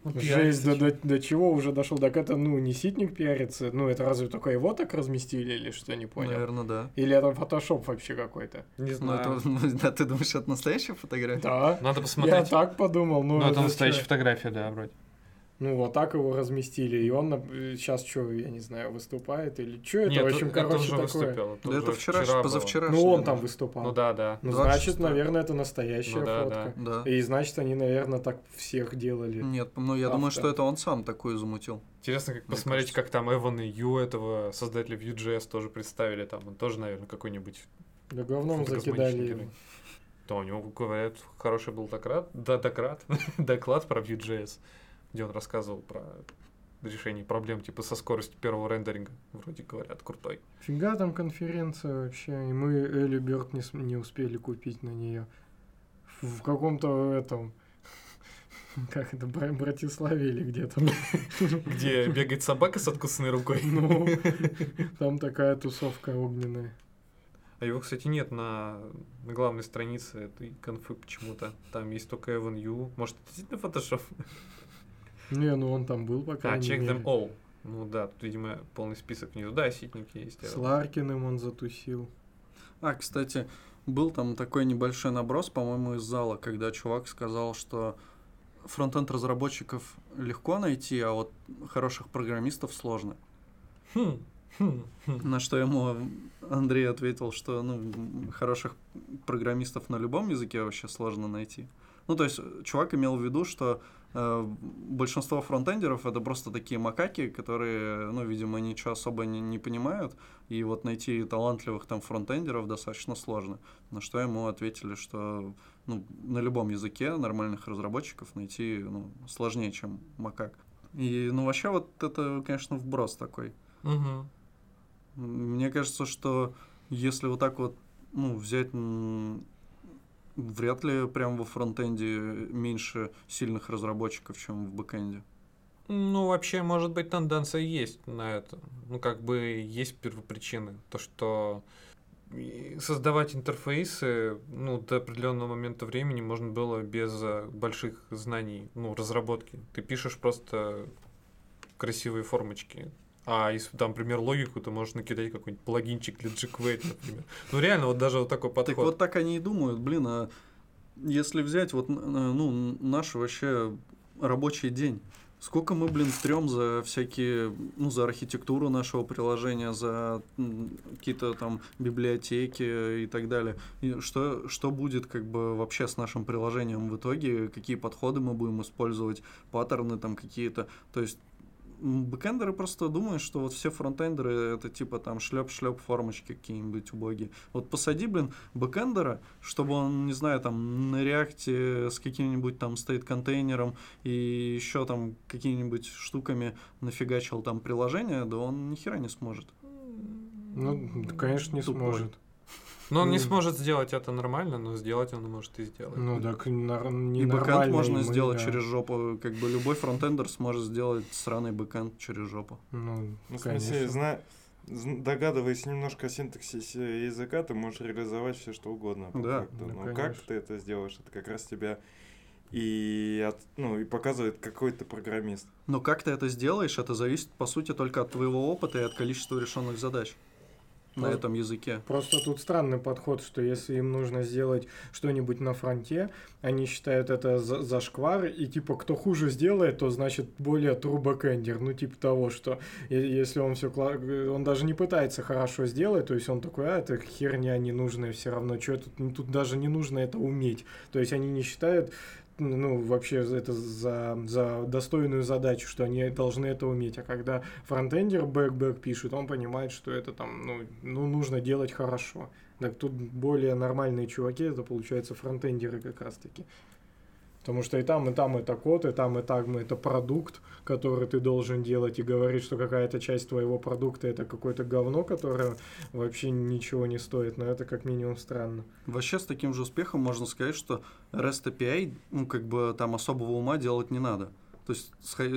Ну, Жесть, до, до, до чего уже дошел? Так это, ну, не ситник пиарится, ну, это разве только его так разместили или что, не понял? Наверное, да. Или это фотошоп вообще какой-то? Не Ну, знаю. это, (laughs) да, ты думаешь, это настоящая фотография? Да. Надо Я посмотреть. так подумал, ну, Ну, это настоящая фотография, да, вроде. Ну, вот так его разместили, и он сейчас что, я не знаю, выступает или что это, Нет, в общем, это короче, такое. выступил. Да это вчера, было. позавчера. Ну, он там выступал. Ну да, да. Ну, 26. значит, наверное, это настоящая Ну да, фотка. Да. И значит, они, наверное, так всех делали. Нет, ну я думаю, Автор. что это он сам такую замутил. Интересно, как Мне посмотреть, кажется. как там Эван и Ю, этого создателя Vue.js, тоже представили. Там он тоже, наверное, какой-нибудь Да говном закидали его. То у него, говорят, хороший был доклад, да, доклад, (laughs) доклад про Vue.js, где он рассказывал про решение проблем типа со скоростью первого рендеринга. Вроде говорят, крутой. Фига там конференция вообще, и мы Элли Бёрд не, не успели купить на нее. В, в каком-то этом... (laughs) Как это, Бра- Братиславе или где-то. (laughs) Где бегает собака с откусанной рукой. Ну, там такая тусовка огненная. А его, кстати, нет на, на главной странице этой конфы почему-то. Там есть только Эван Ю. Может, это действительно фотошоп? Не, ну он там был, по А, check мере. them all. Ну да, тут, видимо, полный список внизу. Да, ситник есть. С. Ларкиным он затусил. А, кстати, был там такой небольшой наброс, по-моему, из зала, когда чувак сказал, что фронтенд разработчиков легко найти, а вот хороших программистов сложно. Хм, хм, хм. На что ему Андрей ответил, что ну, хороших программистов на любом языке вообще сложно найти. Ну, то есть, чувак имел в виду, что большинство фронтендеров это просто такие макаки, которые, ну, видимо, ничего особо не, не понимают, и вот найти талантливых там фронтендеров достаточно сложно. На что ему ответили, что ну, на любом языке нормальных разработчиков найти ну, сложнее, чем макак. И, ну, вообще вот это, конечно, вброс такой. Мгм. Мне кажется, что если вот так вот ну, взять, вряд ли прям во фронтенде меньше сильных разработчиков, чем в бэкенде. Ну, вообще, может быть, тенденция есть на это. Ну, как бы есть первопричины. То, что создавать интерфейсы, ну, до определенного момента времени можно было без э, больших знаний, ну, разработки. Ты пишешь просто красивые формочки. А если там, например, логику, то можешь накидать какой-нибудь плагинчик для jQuery, например. Ну, реально, вот даже вот такой подход. Так вот так они и думают, блин, а если взять вот н- ну, наш вообще рабочий день, сколько мы, блин, трем за всякие, ну, за архитектуру нашего приложения, за какие-то там библиотеки и так далее. И что, что будет как бы вообще с нашим приложением в итоге, какие подходы мы будем использовать, паттерны там какие-то. То есть бэкэндеры просто думают, что вот все фронтендеры это типа там шлеп-шлеп формочки какие-нибудь убогие. Вот посади, блин, бэкэндера, чтобы он, не знаю, там на реакте с каким-нибудь там state контейнером и еще там какими-нибудь штуками нафигачил там приложение, да он ни хера не сможет. Ну, конечно, не Тупой. сможет. Но он не сможет сделать это нормально, но сделать он может и сделать. Ну, так не и бэкэнд можно ему, сделать да. через жопу. Как бы любой фронтендер сможет сделать сраный бэкэнд через жопу. Ну, Ну, в смысле, конечно. зна- зн- догадываясь немножко о синтаксисе языка, ты можешь реализовать все что угодно. по Да. факту. Ну, Но как конечно. ты это сделаешь, это как раз тебя и, от- ну, и показывает, какой ты программист. Но как ты это сделаешь, это зависит, по сути, только от твоего опыта и от количества решенных задач на Ну, этом языке. Просто тут странный подход, что если им нужно сделать что-нибудь на фронте, они считают это за зашквар, и типа кто хуже сделает, то значит более backender. Ну, типа того, что если он все он даже не пытается хорошо сделать, то есть он такой, а, это херня ненужная все равно, что тут, тут даже не нужно это уметь. То есть они не считают ну, вообще это за, за достойную задачу, что они должны это уметь. А когда фронтендер бэк-бэк пишет, он понимает, что это там, ну, ну, нужно делать хорошо. Так тут более нормальные чуваки, это получается фронтендеры как раз-таки. Потому что и там, и там это код, и там, и там это продукт, который ты должен делать, и говорить, что какая-то часть твоего продукта это какое-то говно, которое вообще ничего не стоит. Но это как минимум странно. Вообще с таким же успехом можно сказать, что REST API, ну, как бы там особого ума делать не надо. То есть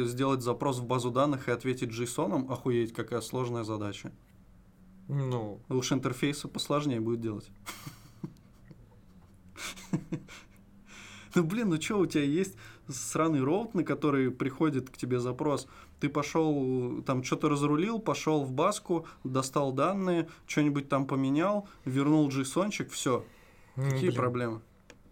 сделать запрос в базу данных и ответить JSON, охуеть, какая сложная задача. Ну, Лучше интерфейсы посложнее будет делать. (laughs) Ну, блин, ну что, у тебя есть сраный роут, на который приходит к тебе запрос. Ты пошел, там что-то разрулил, пошел в баску, достал данные, что-нибудь там поменял, вернул джейсончик, все. Ну, Какие блин. проблемы?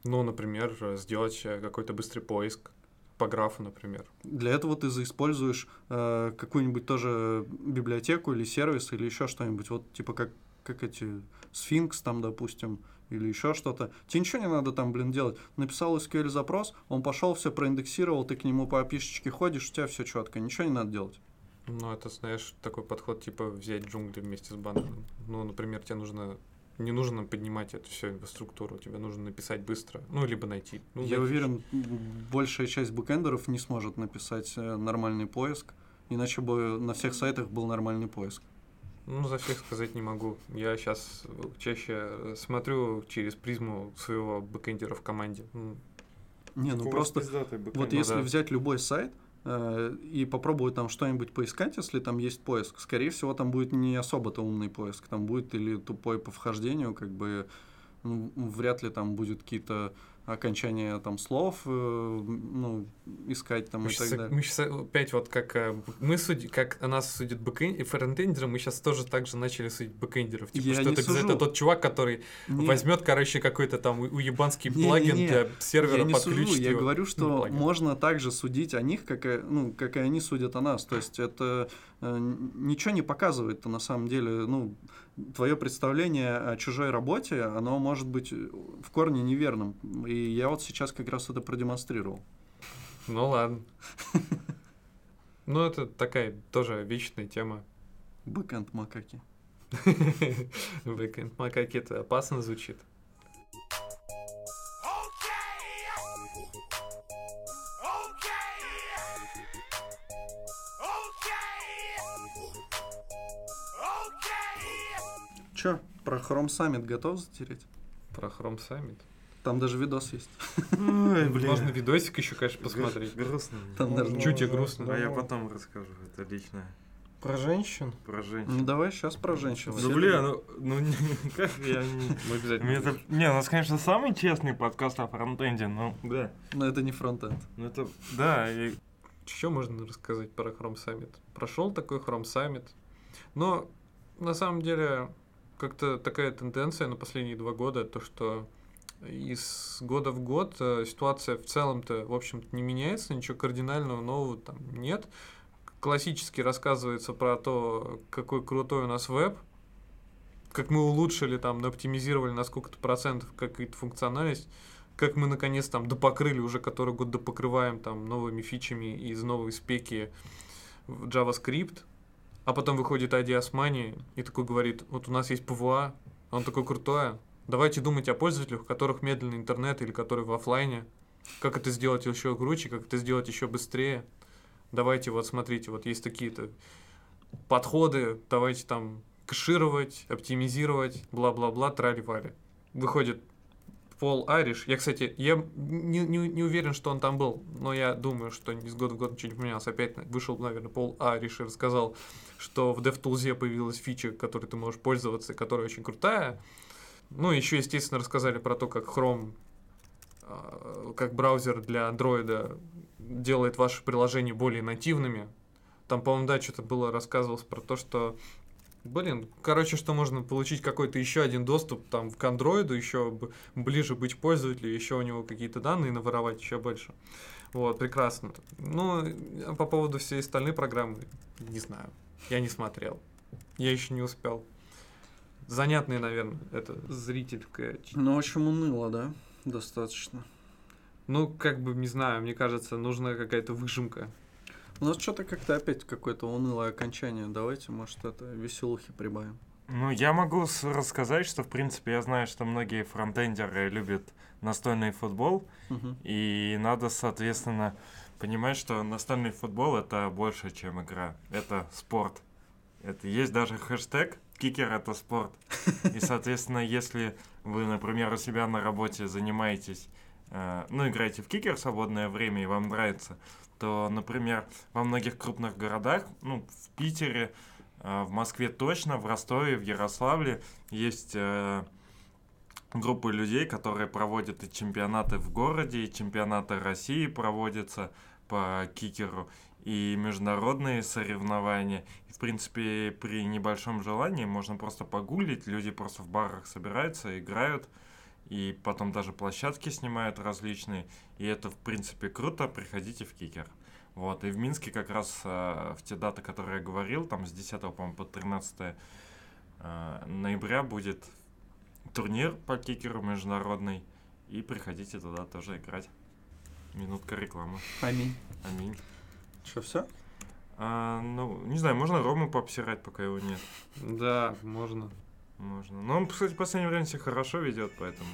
Ну, например, сделать э, какой-то быстрый поиск по графу, например. Для этого ты заиспользуешь э, какую-нибудь тоже библиотеку или сервис или еще что-нибудь. Вот типа как, как эти Sphinx там, допустим, или еще что-то. Тебе ничего не надо там, блин, делать. Написал SQL запрос, он пошел, все проиндексировал, ты к нему по опишечке ходишь, у тебя все четко, ничего не надо делать. Ну, это, знаешь, такой подход, типа взять джунгли вместе с бананом. Ну, например, тебе нужно... Не нужно поднимать эту всю инфраструктуру, тебе нужно написать быстро, ну, либо найти. Ну, Я найти. уверен, большая часть бэкэндеров не сможет написать э, нормальный поиск, иначе бы на всех сайтах был нормальный поиск. Ну, за всех сказать не могу. Я сейчас чаще э, смотрю через призму своего бэкэндера в команде. Не, ну просто Вот Ну если да. взять любой сайт э, и попробовать там что-нибудь поискать, если там есть поиск, скорее всего, там будет не особо-то умный поиск, там будет или тупой по вхождению, как бы ну, вряд ли там будет какие-то окончания там слов, э, ну, искать там Мы и сейчас, так далее. мы щас опять вот как э, мы судим, как о нас судят бэкэн- и фронтендеры, мы сейчас тоже так же начали судить бэкэндеров. Типа, Я что не это сужу. обязательно тот чувак, который Не, возьмет, короче, какой-то там уебанский Не-не-не. плагин для сервера, я не сужу, я его. говорю, что плагин. можно также судить о них, как и, ну, как и они судят о нас. То есть это э, ничего не показывает-то на самом деле. Ну, твое представление о чужой работе, оно может быть э, в корне неверным. И я вот сейчас как раз это продемонстрировал. Ну ладно. (laughs) Ну, это такая тоже вечная тема. Бэкэнд макаки. (laughs) Бэкэнд макаки это опасно звучит. Чё, про Chrome Summit готов затереть? Про Chrome Summit. Там даже видос есть. Ой, блин. Можно видосик еще, конечно, посмотреть. Грустно. Там даже... Чуть тебе грустно. А я потом расскажу, это личное. Про женщин? Про женщин. Ну давай сейчас про женщин. Ну, Все бля, любят. ну, ну, не- как я не... (laughs) Мы обязательно. Мне это... Не, у нас, конечно, самый честный подкаст о фронтенде, но... Да. Но это не фронтенд. Ну, это... Да, и... Что можно рассказать про Chrome Summit? Прошел такой Chrome Summit. Но на самом деле как-то такая тенденция на последние два года, то что из года в год э, ситуация в целом-то, в общем-то, не меняется, ничего кардинального нового там нет. Классически рассказывается про то, какой крутой у нас веб, как мы улучшили там, оптимизировали на сколько-то процентов какую-то функциональность, как мы наконец там допокрыли уже который год допокрываем там новыми фичами из новой спеки в JavaScript, а потом выходит Ади Османи и такой говорит, вот у нас есть PWA, а он такой крутой, давайте думать о пользователях, у которых медленный интернет или которые в оффлайне, как это сделать еще круче, как это сделать еще быстрее. Давайте вот смотрите, вот есть такие-то подходы, давайте там кэшировать, оптимизировать, бла-бла-бла, трали-вали. Выходит Пол Ариш. Я, кстати, я не, не, не уверен, что он там был, но я думаю, что из года в год ничего не поменялось. Опять вышел, наверное, Пол Ариш и рассказал, что в DevTools появилась фича, которой ты можешь пользоваться, которая очень крутая. Ну, еще, естественно, рассказали про то, как Chrome, а, как браузер для Android делает ваши приложения более нативными. Там, по-моему, да, что-то было рассказывалось про то, что Блин, короче, что можно получить какой-то еще один доступ там к андроиду, еще ближе быть пользователю, еще у него какие-то данные наворовать еще больше. Вот, прекрасно. Ну, а по поводу всей остальной программы, не знаю. Я не смотрел. Я еще не успел. Занятный, наверное, это зрительская. Ну, в общем, уныло, да? Достаточно. Ну, как бы, не знаю, мне кажется, нужна какая-то выжимка. У нас что-то как-то опять какое-то унылое окончание. Давайте, может, это веселухи прибавим. Ну, я могу рассказать, что, в принципе, я знаю, что многие фронтендеры любят настольный футбол, Мгм. и надо, соответственно, понимать, что настольный футбол — это больше, чем игра. Это спорт. Это есть даже хэштег «Кикер — это спорт». И, соответственно, если вы, например, у себя на работе занимаетесь, э, ну, играете в кикер в свободное время, и вам нравится, то, например, во многих крупных городах, ну, в Питере, э, в Москве точно, в Ростове, в Ярославле есть э, группы людей, которые проводят и чемпионаты в городе, и чемпионаты России проводятся по кикеру, и международные соревнования. И, в принципе, при небольшом желании можно просто погуглить, люди просто в барах собираются, играют, и потом даже площадки снимают различные. И это, в принципе, круто, приходите в кикер. Вот, и в Минске как раз э, в те даты, которые я говорил, там с 10 по-моему, по 13 э, ноября будет турнир по кикеру международный. И приходите туда тоже играть. Минутка рекламы. Аминь. Аминь. Что, все? А, ну, не знаю, можно Рому пообсирать, пока его нет. Да, можно. Можно. Но он, кстати, в последнее время себя хорошо ведет, поэтому.